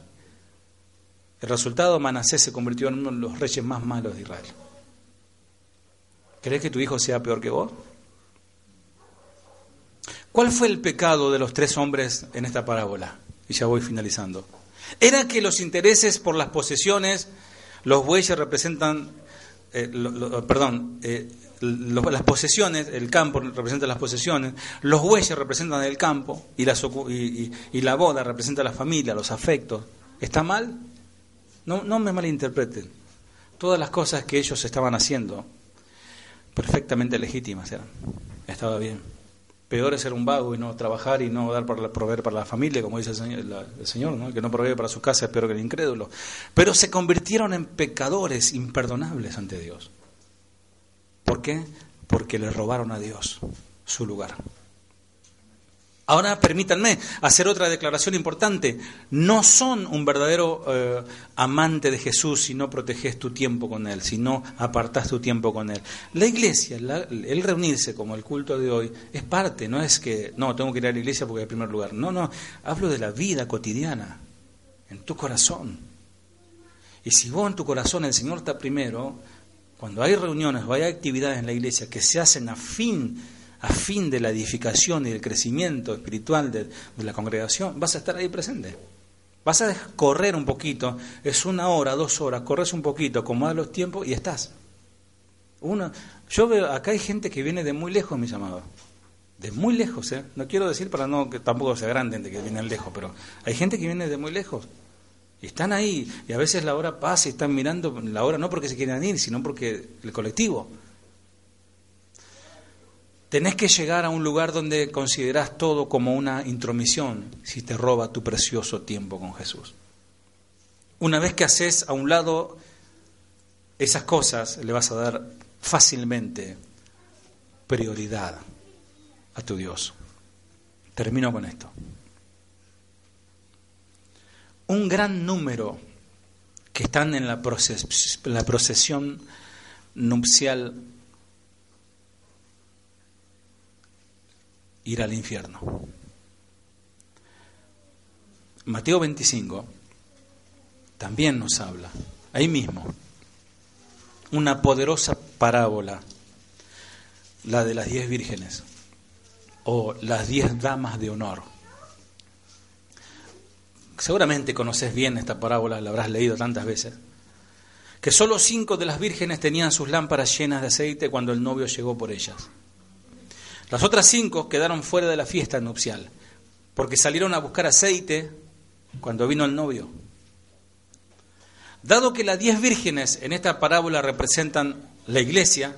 Speaker 1: El resultado, Manasés se convirtió en uno de los reyes más malos de Israel. ¿Crees que tu hijo sea peor que vos? ¿Cuál fue el pecado de los tres hombres en esta parábola? Y ya voy finalizando. Era que los intereses por las posesiones, los bueyes representan eh, perdón, eh, las posesiones, el campo representa las posesiones, los bueyes representan el campo y, y, la boda representa la familia, los afectos. ¿Está mal? No, no me malinterpreten. Todas las cosas que ellos estaban haciendo, perfectamente legítimas eran. Estaba bien. Peor es ser un vago y no trabajar y no dar para proveer para la familia, como dice el Señor, el Señor ¿no? que no provee para su casa es peor que el incrédulo. Pero se convirtieron en pecadores imperdonables ante Dios. ¿Por qué? Porque le robaron a Dios su lugar. Ahora permítanme hacer otra declaración importante. No son un verdadero eh, amante de Jesús si no proteges tu tiempo con Él, si no apartas tu tiempo con Él. La iglesia, el reunirse como el culto de hoy, es parte, no es que, no, tengo que ir a la iglesia porque es el primer lugar. No, no, hablo de la vida cotidiana, en tu corazón. Y si vos en tu corazón el Señor está primero, cuando hay reuniones o hay actividades en la iglesia que se hacen a fin a fin de la edificación y el crecimiento espiritual de, la congregación, vas a estar ahí presente. Vas a correr un poquito, es una hora, dos horas, corres un poquito, acomodas los tiempos y estás. Uno, yo veo, acá hay gente que viene de muy lejos, mis amados. De muy lejos, ¿eh? No quiero decir para no que tampoco sea grande de que vienen lejos, pero hay gente que viene de muy lejos. Y están ahí, y a veces la hora pasa y están mirando la hora no porque se quieran ir, sino porque el colectivo. Tenés que llegar a un lugar donde considerás todo como una intromisión si te roba tu precioso tiempo con Jesús. Una vez que haces a un lado esas cosas, le vas a dar fácilmente prioridad a tu Dios. Termino con esto. Un gran número que están en la, la procesión nupcial ir al infierno. Mateo 25 también nos habla, ahí mismo, una poderosa parábola, la de las diez vírgenes o las diez damas de honor. Seguramente conoces bien esta parábola, la habrás leído tantas veces. Que solo cinco de las vírgenes tenían sus lámparas llenas de aceite cuando el novio llegó por ellas. Las otras cinco quedaron fuera de la fiesta nupcial, porque salieron a buscar aceite cuando vino el novio. Dado que las diez vírgenes en esta parábola representan la iglesia,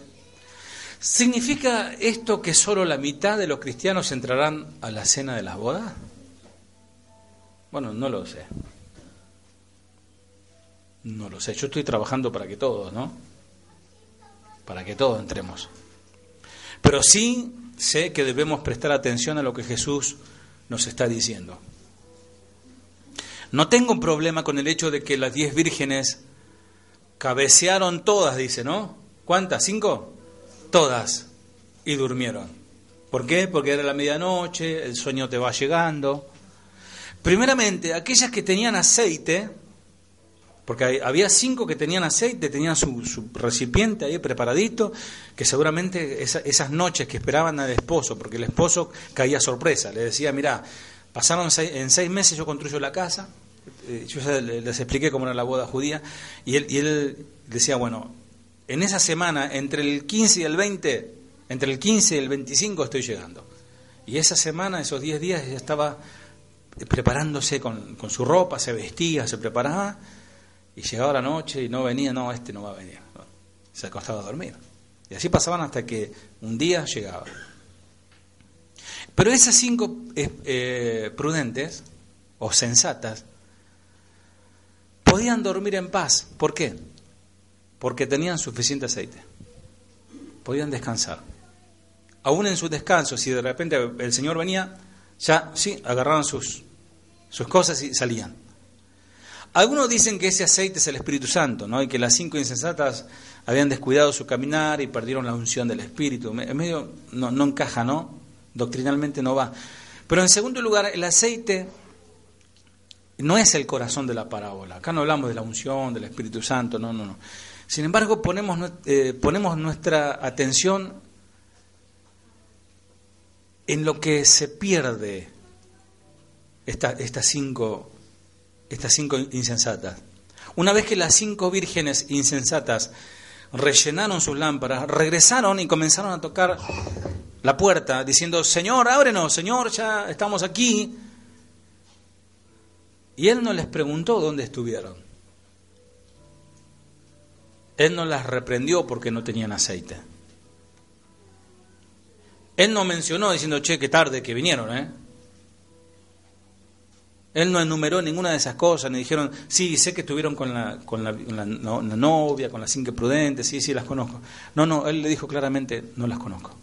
Speaker 1: ¿significa esto que solo la mitad de los cristianos entrarán a la cena de las bodas? Bueno, no lo sé. No lo sé. Yo estoy trabajando para que todos, ¿no? Para que todos entremos. Pero sí sé que debemos prestar atención a lo que Jesús nos está diciendo. No tengo un problema con el hecho de que las diez vírgenes cabecearon todas, dice, ¿no? ¿Cuántas? ¿Cinco? Todas. Y durmieron. ¿Por qué? Porque era la medianoche, el sueño te va llegando. Primeramente, aquellas que tenían aceite, porque había cinco que tenían aceite, tenían su, recipiente ahí preparadito, que seguramente esas noches que esperaban al esposo, porque el esposo caía sorpresa, le decía, mira, pasaron en seis meses yo construyo la casa, eh, yo les expliqué cómo era la boda judía, y él, y él decía, bueno, en esa semana, entre el 15 y el 20, entre el 15 y el 25 estoy llegando. Y esa semana, esos 10 días, ella estaba preparándose con, su ropa, se vestía, se preparaba, y llegaba la noche y no venía, no, este no va a venir. Se acostaba a dormir. Y así pasaban hasta que un día llegaba. Pero esas cinco eh, eh, prudentes o sensatas podían dormir en paz. ¿Por qué? Porque tenían suficiente aceite. Podían descansar. Aún en su descanso, si de repente el Señor venía, ya sí, agarraban sus, sus cosas y salían. Algunos dicen que ese aceite es el Espíritu Santo, ¿no? Y que las cinco insensatas habían descuidado su caminar y perdieron la unción del Espíritu. En medio no, encaja, ¿no? Doctrinalmente no va. Pero en segundo lugar, el aceite no es el corazón de la parábola. Acá no hablamos de la unción, del Espíritu Santo, no, no, no. Sin embargo, ponemos, eh, ponemos nuestra atención en lo que se pierde estas, cinco, estas cinco insensatas. Una vez que las cinco vírgenes insensatas rellenaron sus lámparas, regresaron y comenzaron a tocar la puerta diciendo, Señor, ábrenos, Señor, ya estamos aquí. Y él no les preguntó dónde estuvieron. Él no las reprendió porque no tenían aceite. Él no mencionó diciendo, che, qué tarde que vinieron, ¿eh? Él no enumeró ninguna de esas cosas, ni dijeron, sí, sé que estuvieron con la, con la, novia, con las cinco prudentes, sí, sí, las conozco. No, no, él le dijo claramente, no las conozco.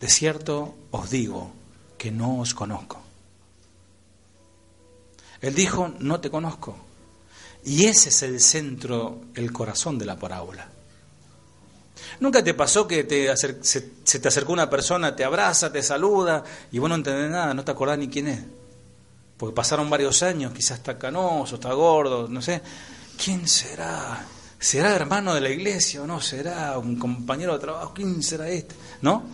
Speaker 1: De cierto os digo que no os conozco. Él dijo, no te conozco. Y ese es el centro, el corazón de la parábola. ¿Nunca te pasó que te se, te acercó una persona, te abraza, te saluda y vos no entendés nada, no te acordás ni quién es? Porque pasaron varios años, quizás está canoso, está gordo, no sé. ¿Quién será? ¿Será hermano de la iglesia o no? ¿Será un compañero de trabajo? ¿Quién será este? ¿No?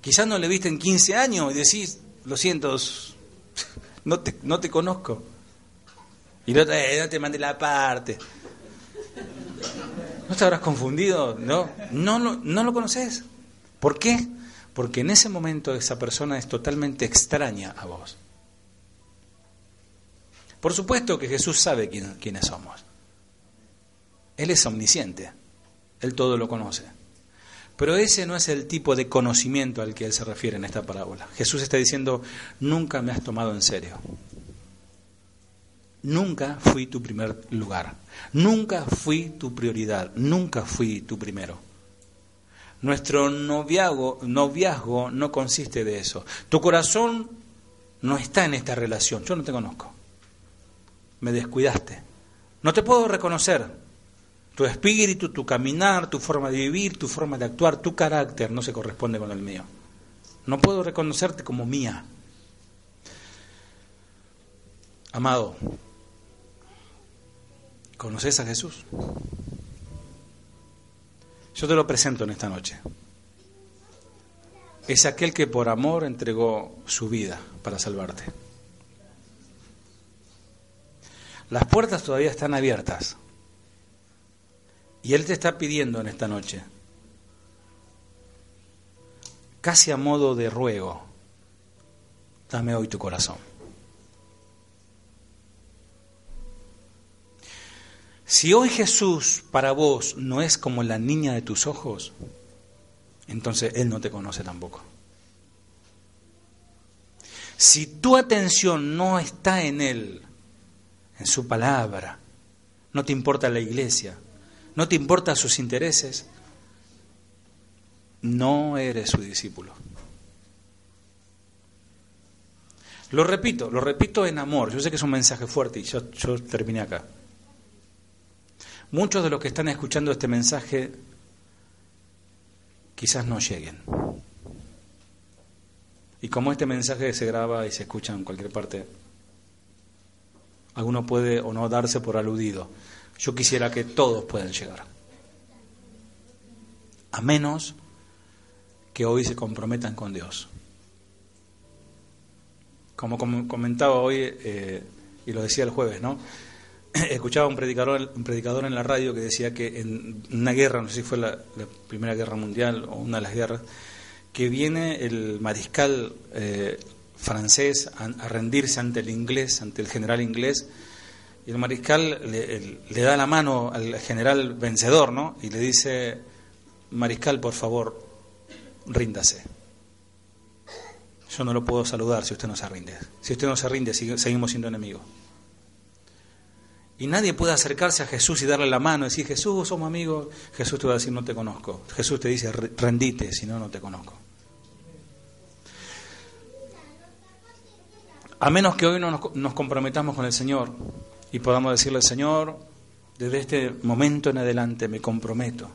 Speaker 1: Quizás no le viste en 15 años y decís, lo siento, no te, no te conozco. Y no te, no te mandé la parte. ¿No te habrás confundido? No, no, no, no lo conoces. ¿Por qué? Porque en ese momento esa persona es totalmente extraña a vos. Por supuesto que Jesús sabe quién, quiénes somos. Él es omnisciente. Él todo lo conoce. Pero ese no es el tipo de conocimiento al que él se refiere en esta parábola. Jesús está diciendo, nunca me has tomado en serio. Nunca fui tu primer lugar. Nunca fui tu prioridad. Nunca fui tu primero. Nuestro noviazgo, noviazgo no consiste de eso. Tu corazón no está en esta relación. Yo no te conozco. Me descuidaste. No te puedo reconocer. Tu espíritu, tu caminar, tu forma de vivir, tu forma de actuar, tu carácter no se corresponde con el mío. No puedo reconocerte como mía. Amado, ¿conoces a Jesús? Yo te lo presento en esta noche. Es aquel que por amor entregó su vida para salvarte. Las puertas todavía están abiertas. Y Él te está pidiendo en esta noche, casi a modo de ruego, dame hoy tu corazón. Si hoy Jesús para vos no es como la niña de tus ojos, entonces Él no te conoce tampoco. Si tu atención no está en Él, su palabra, no te importa la iglesia, no te importa sus intereses, no eres su discípulo. Lo repito, lo repito en amor. Yo sé que es un mensaje fuerte y yo, yo terminé acá. Muchos de los que están escuchando este mensaje quizás no lleguen. Y como este mensaje se graba y se escucha en cualquier parte, alguno puede o no darse por aludido. Yo quisiera que todos puedan llegar. A menos que hoy se comprometan con Dios. Como comentaba hoy, eh, y lo decía el jueves, ¿no? Escuchaba un predicador, en la radio que decía que en una guerra, no sé si fue la, Primera Guerra Mundial o una de las guerras, que viene el mariscal eh, francés a, rendirse ante el inglés, ante el general inglés, y el mariscal le, le, da la mano al general vencedor, ¿no? Y le dice, mariscal, por favor, ríndase. Yo no lo puedo saludar si usted no se rinde. Si usted no se rinde, seguimos siendo enemigos. Y nadie puede acercarse a Jesús y darle la mano y decir, Jesús, somos amigos. Jesús te va a decir, no te conozco. Jesús te dice, rendite, si no, no te conozco. A menos que hoy no nos comprometamos con el Señor y podamos decirle, Señor, desde este momento en adelante me comprometo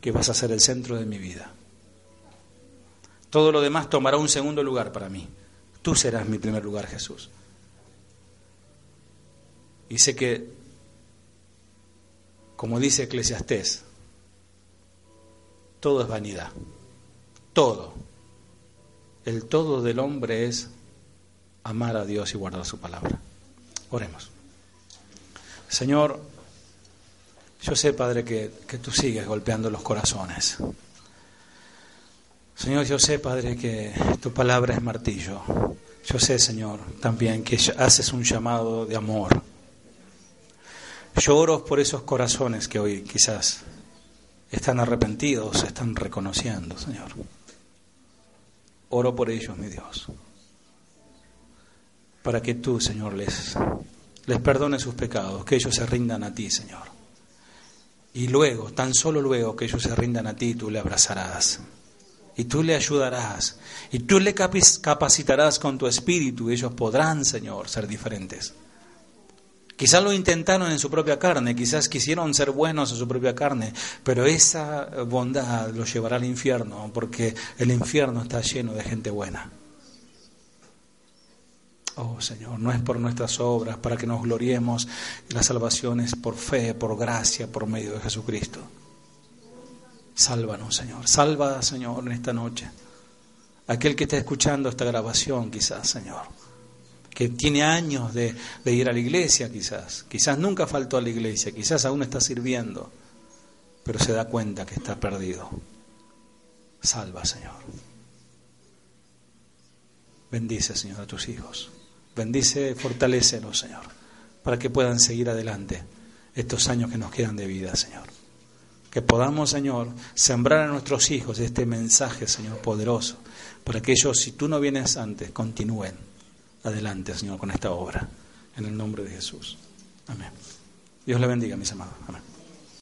Speaker 1: que vas a ser el centro de mi vida. Todo lo demás tomará un segundo lugar para mí. Tú serás mi primer lugar, Jesús. Y sé que, como dice Eclesiastés, todo es vanidad. Todo. El todo del hombre es amar a Dios y guardar su palabra. Oremos. Señor, yo sé, Padre, que, que, tú sigues golpeando los corazones. Señor, yo sé, Padre, que tu palabra es martillo. Yo sé, Señor, también que haces un llamado de amor. Yo oro por esos corazones que hoy quizás están arrepentidos, están reconociendo, Señor. Oro por ellos, mi Dios para que tú, Señor, les, les perdones sus pecados, que ellos se rindan a ti, Señor. Y luego, tan solo luego que ellos se rindan a ti, tú le abrazarás. Y tú le ayudarás. Y tú le capacitarás con tu espíritu. Y ellos podrán, Señor, ser diferentes. Quizás lo intentaron en su propia carne, quizás quisieron ser buenos en su propia carne, pero esa bondad los llevará al infierno, porque el infierno está lleno de gente buena. Oh Señor, no es por nuestras obras, para que nos gloriemos. La salvación es por fe, por gracia, por medio de Jesucristo. Sálvanos, Señor. Salva, Señor, en esta noche. Aquel que está escuchando esta grabación, quizás, Señor. Que tiene años de, de ir a la iglesia, quizás. Quizás nunca faltó a la iglesia. Quizás aún está sirviendo. Pero se da cuenta que está perdido. Salva, Señor. Bendice, Señor, a tus hijos. Bendice, fortalécelos, Señor, para que puedan seguir adelante estos años que nos quedan de vida, Señor. Que podamos, Señor, sembrar a nuestros hijos este mensaje, Señor, poderoso, para que ellos, si tú no vienes antes, continúen adelante, Señor, con esta obra. En el nombre de Jesús. Amén. Dios le bendiga, mis amados. Amén.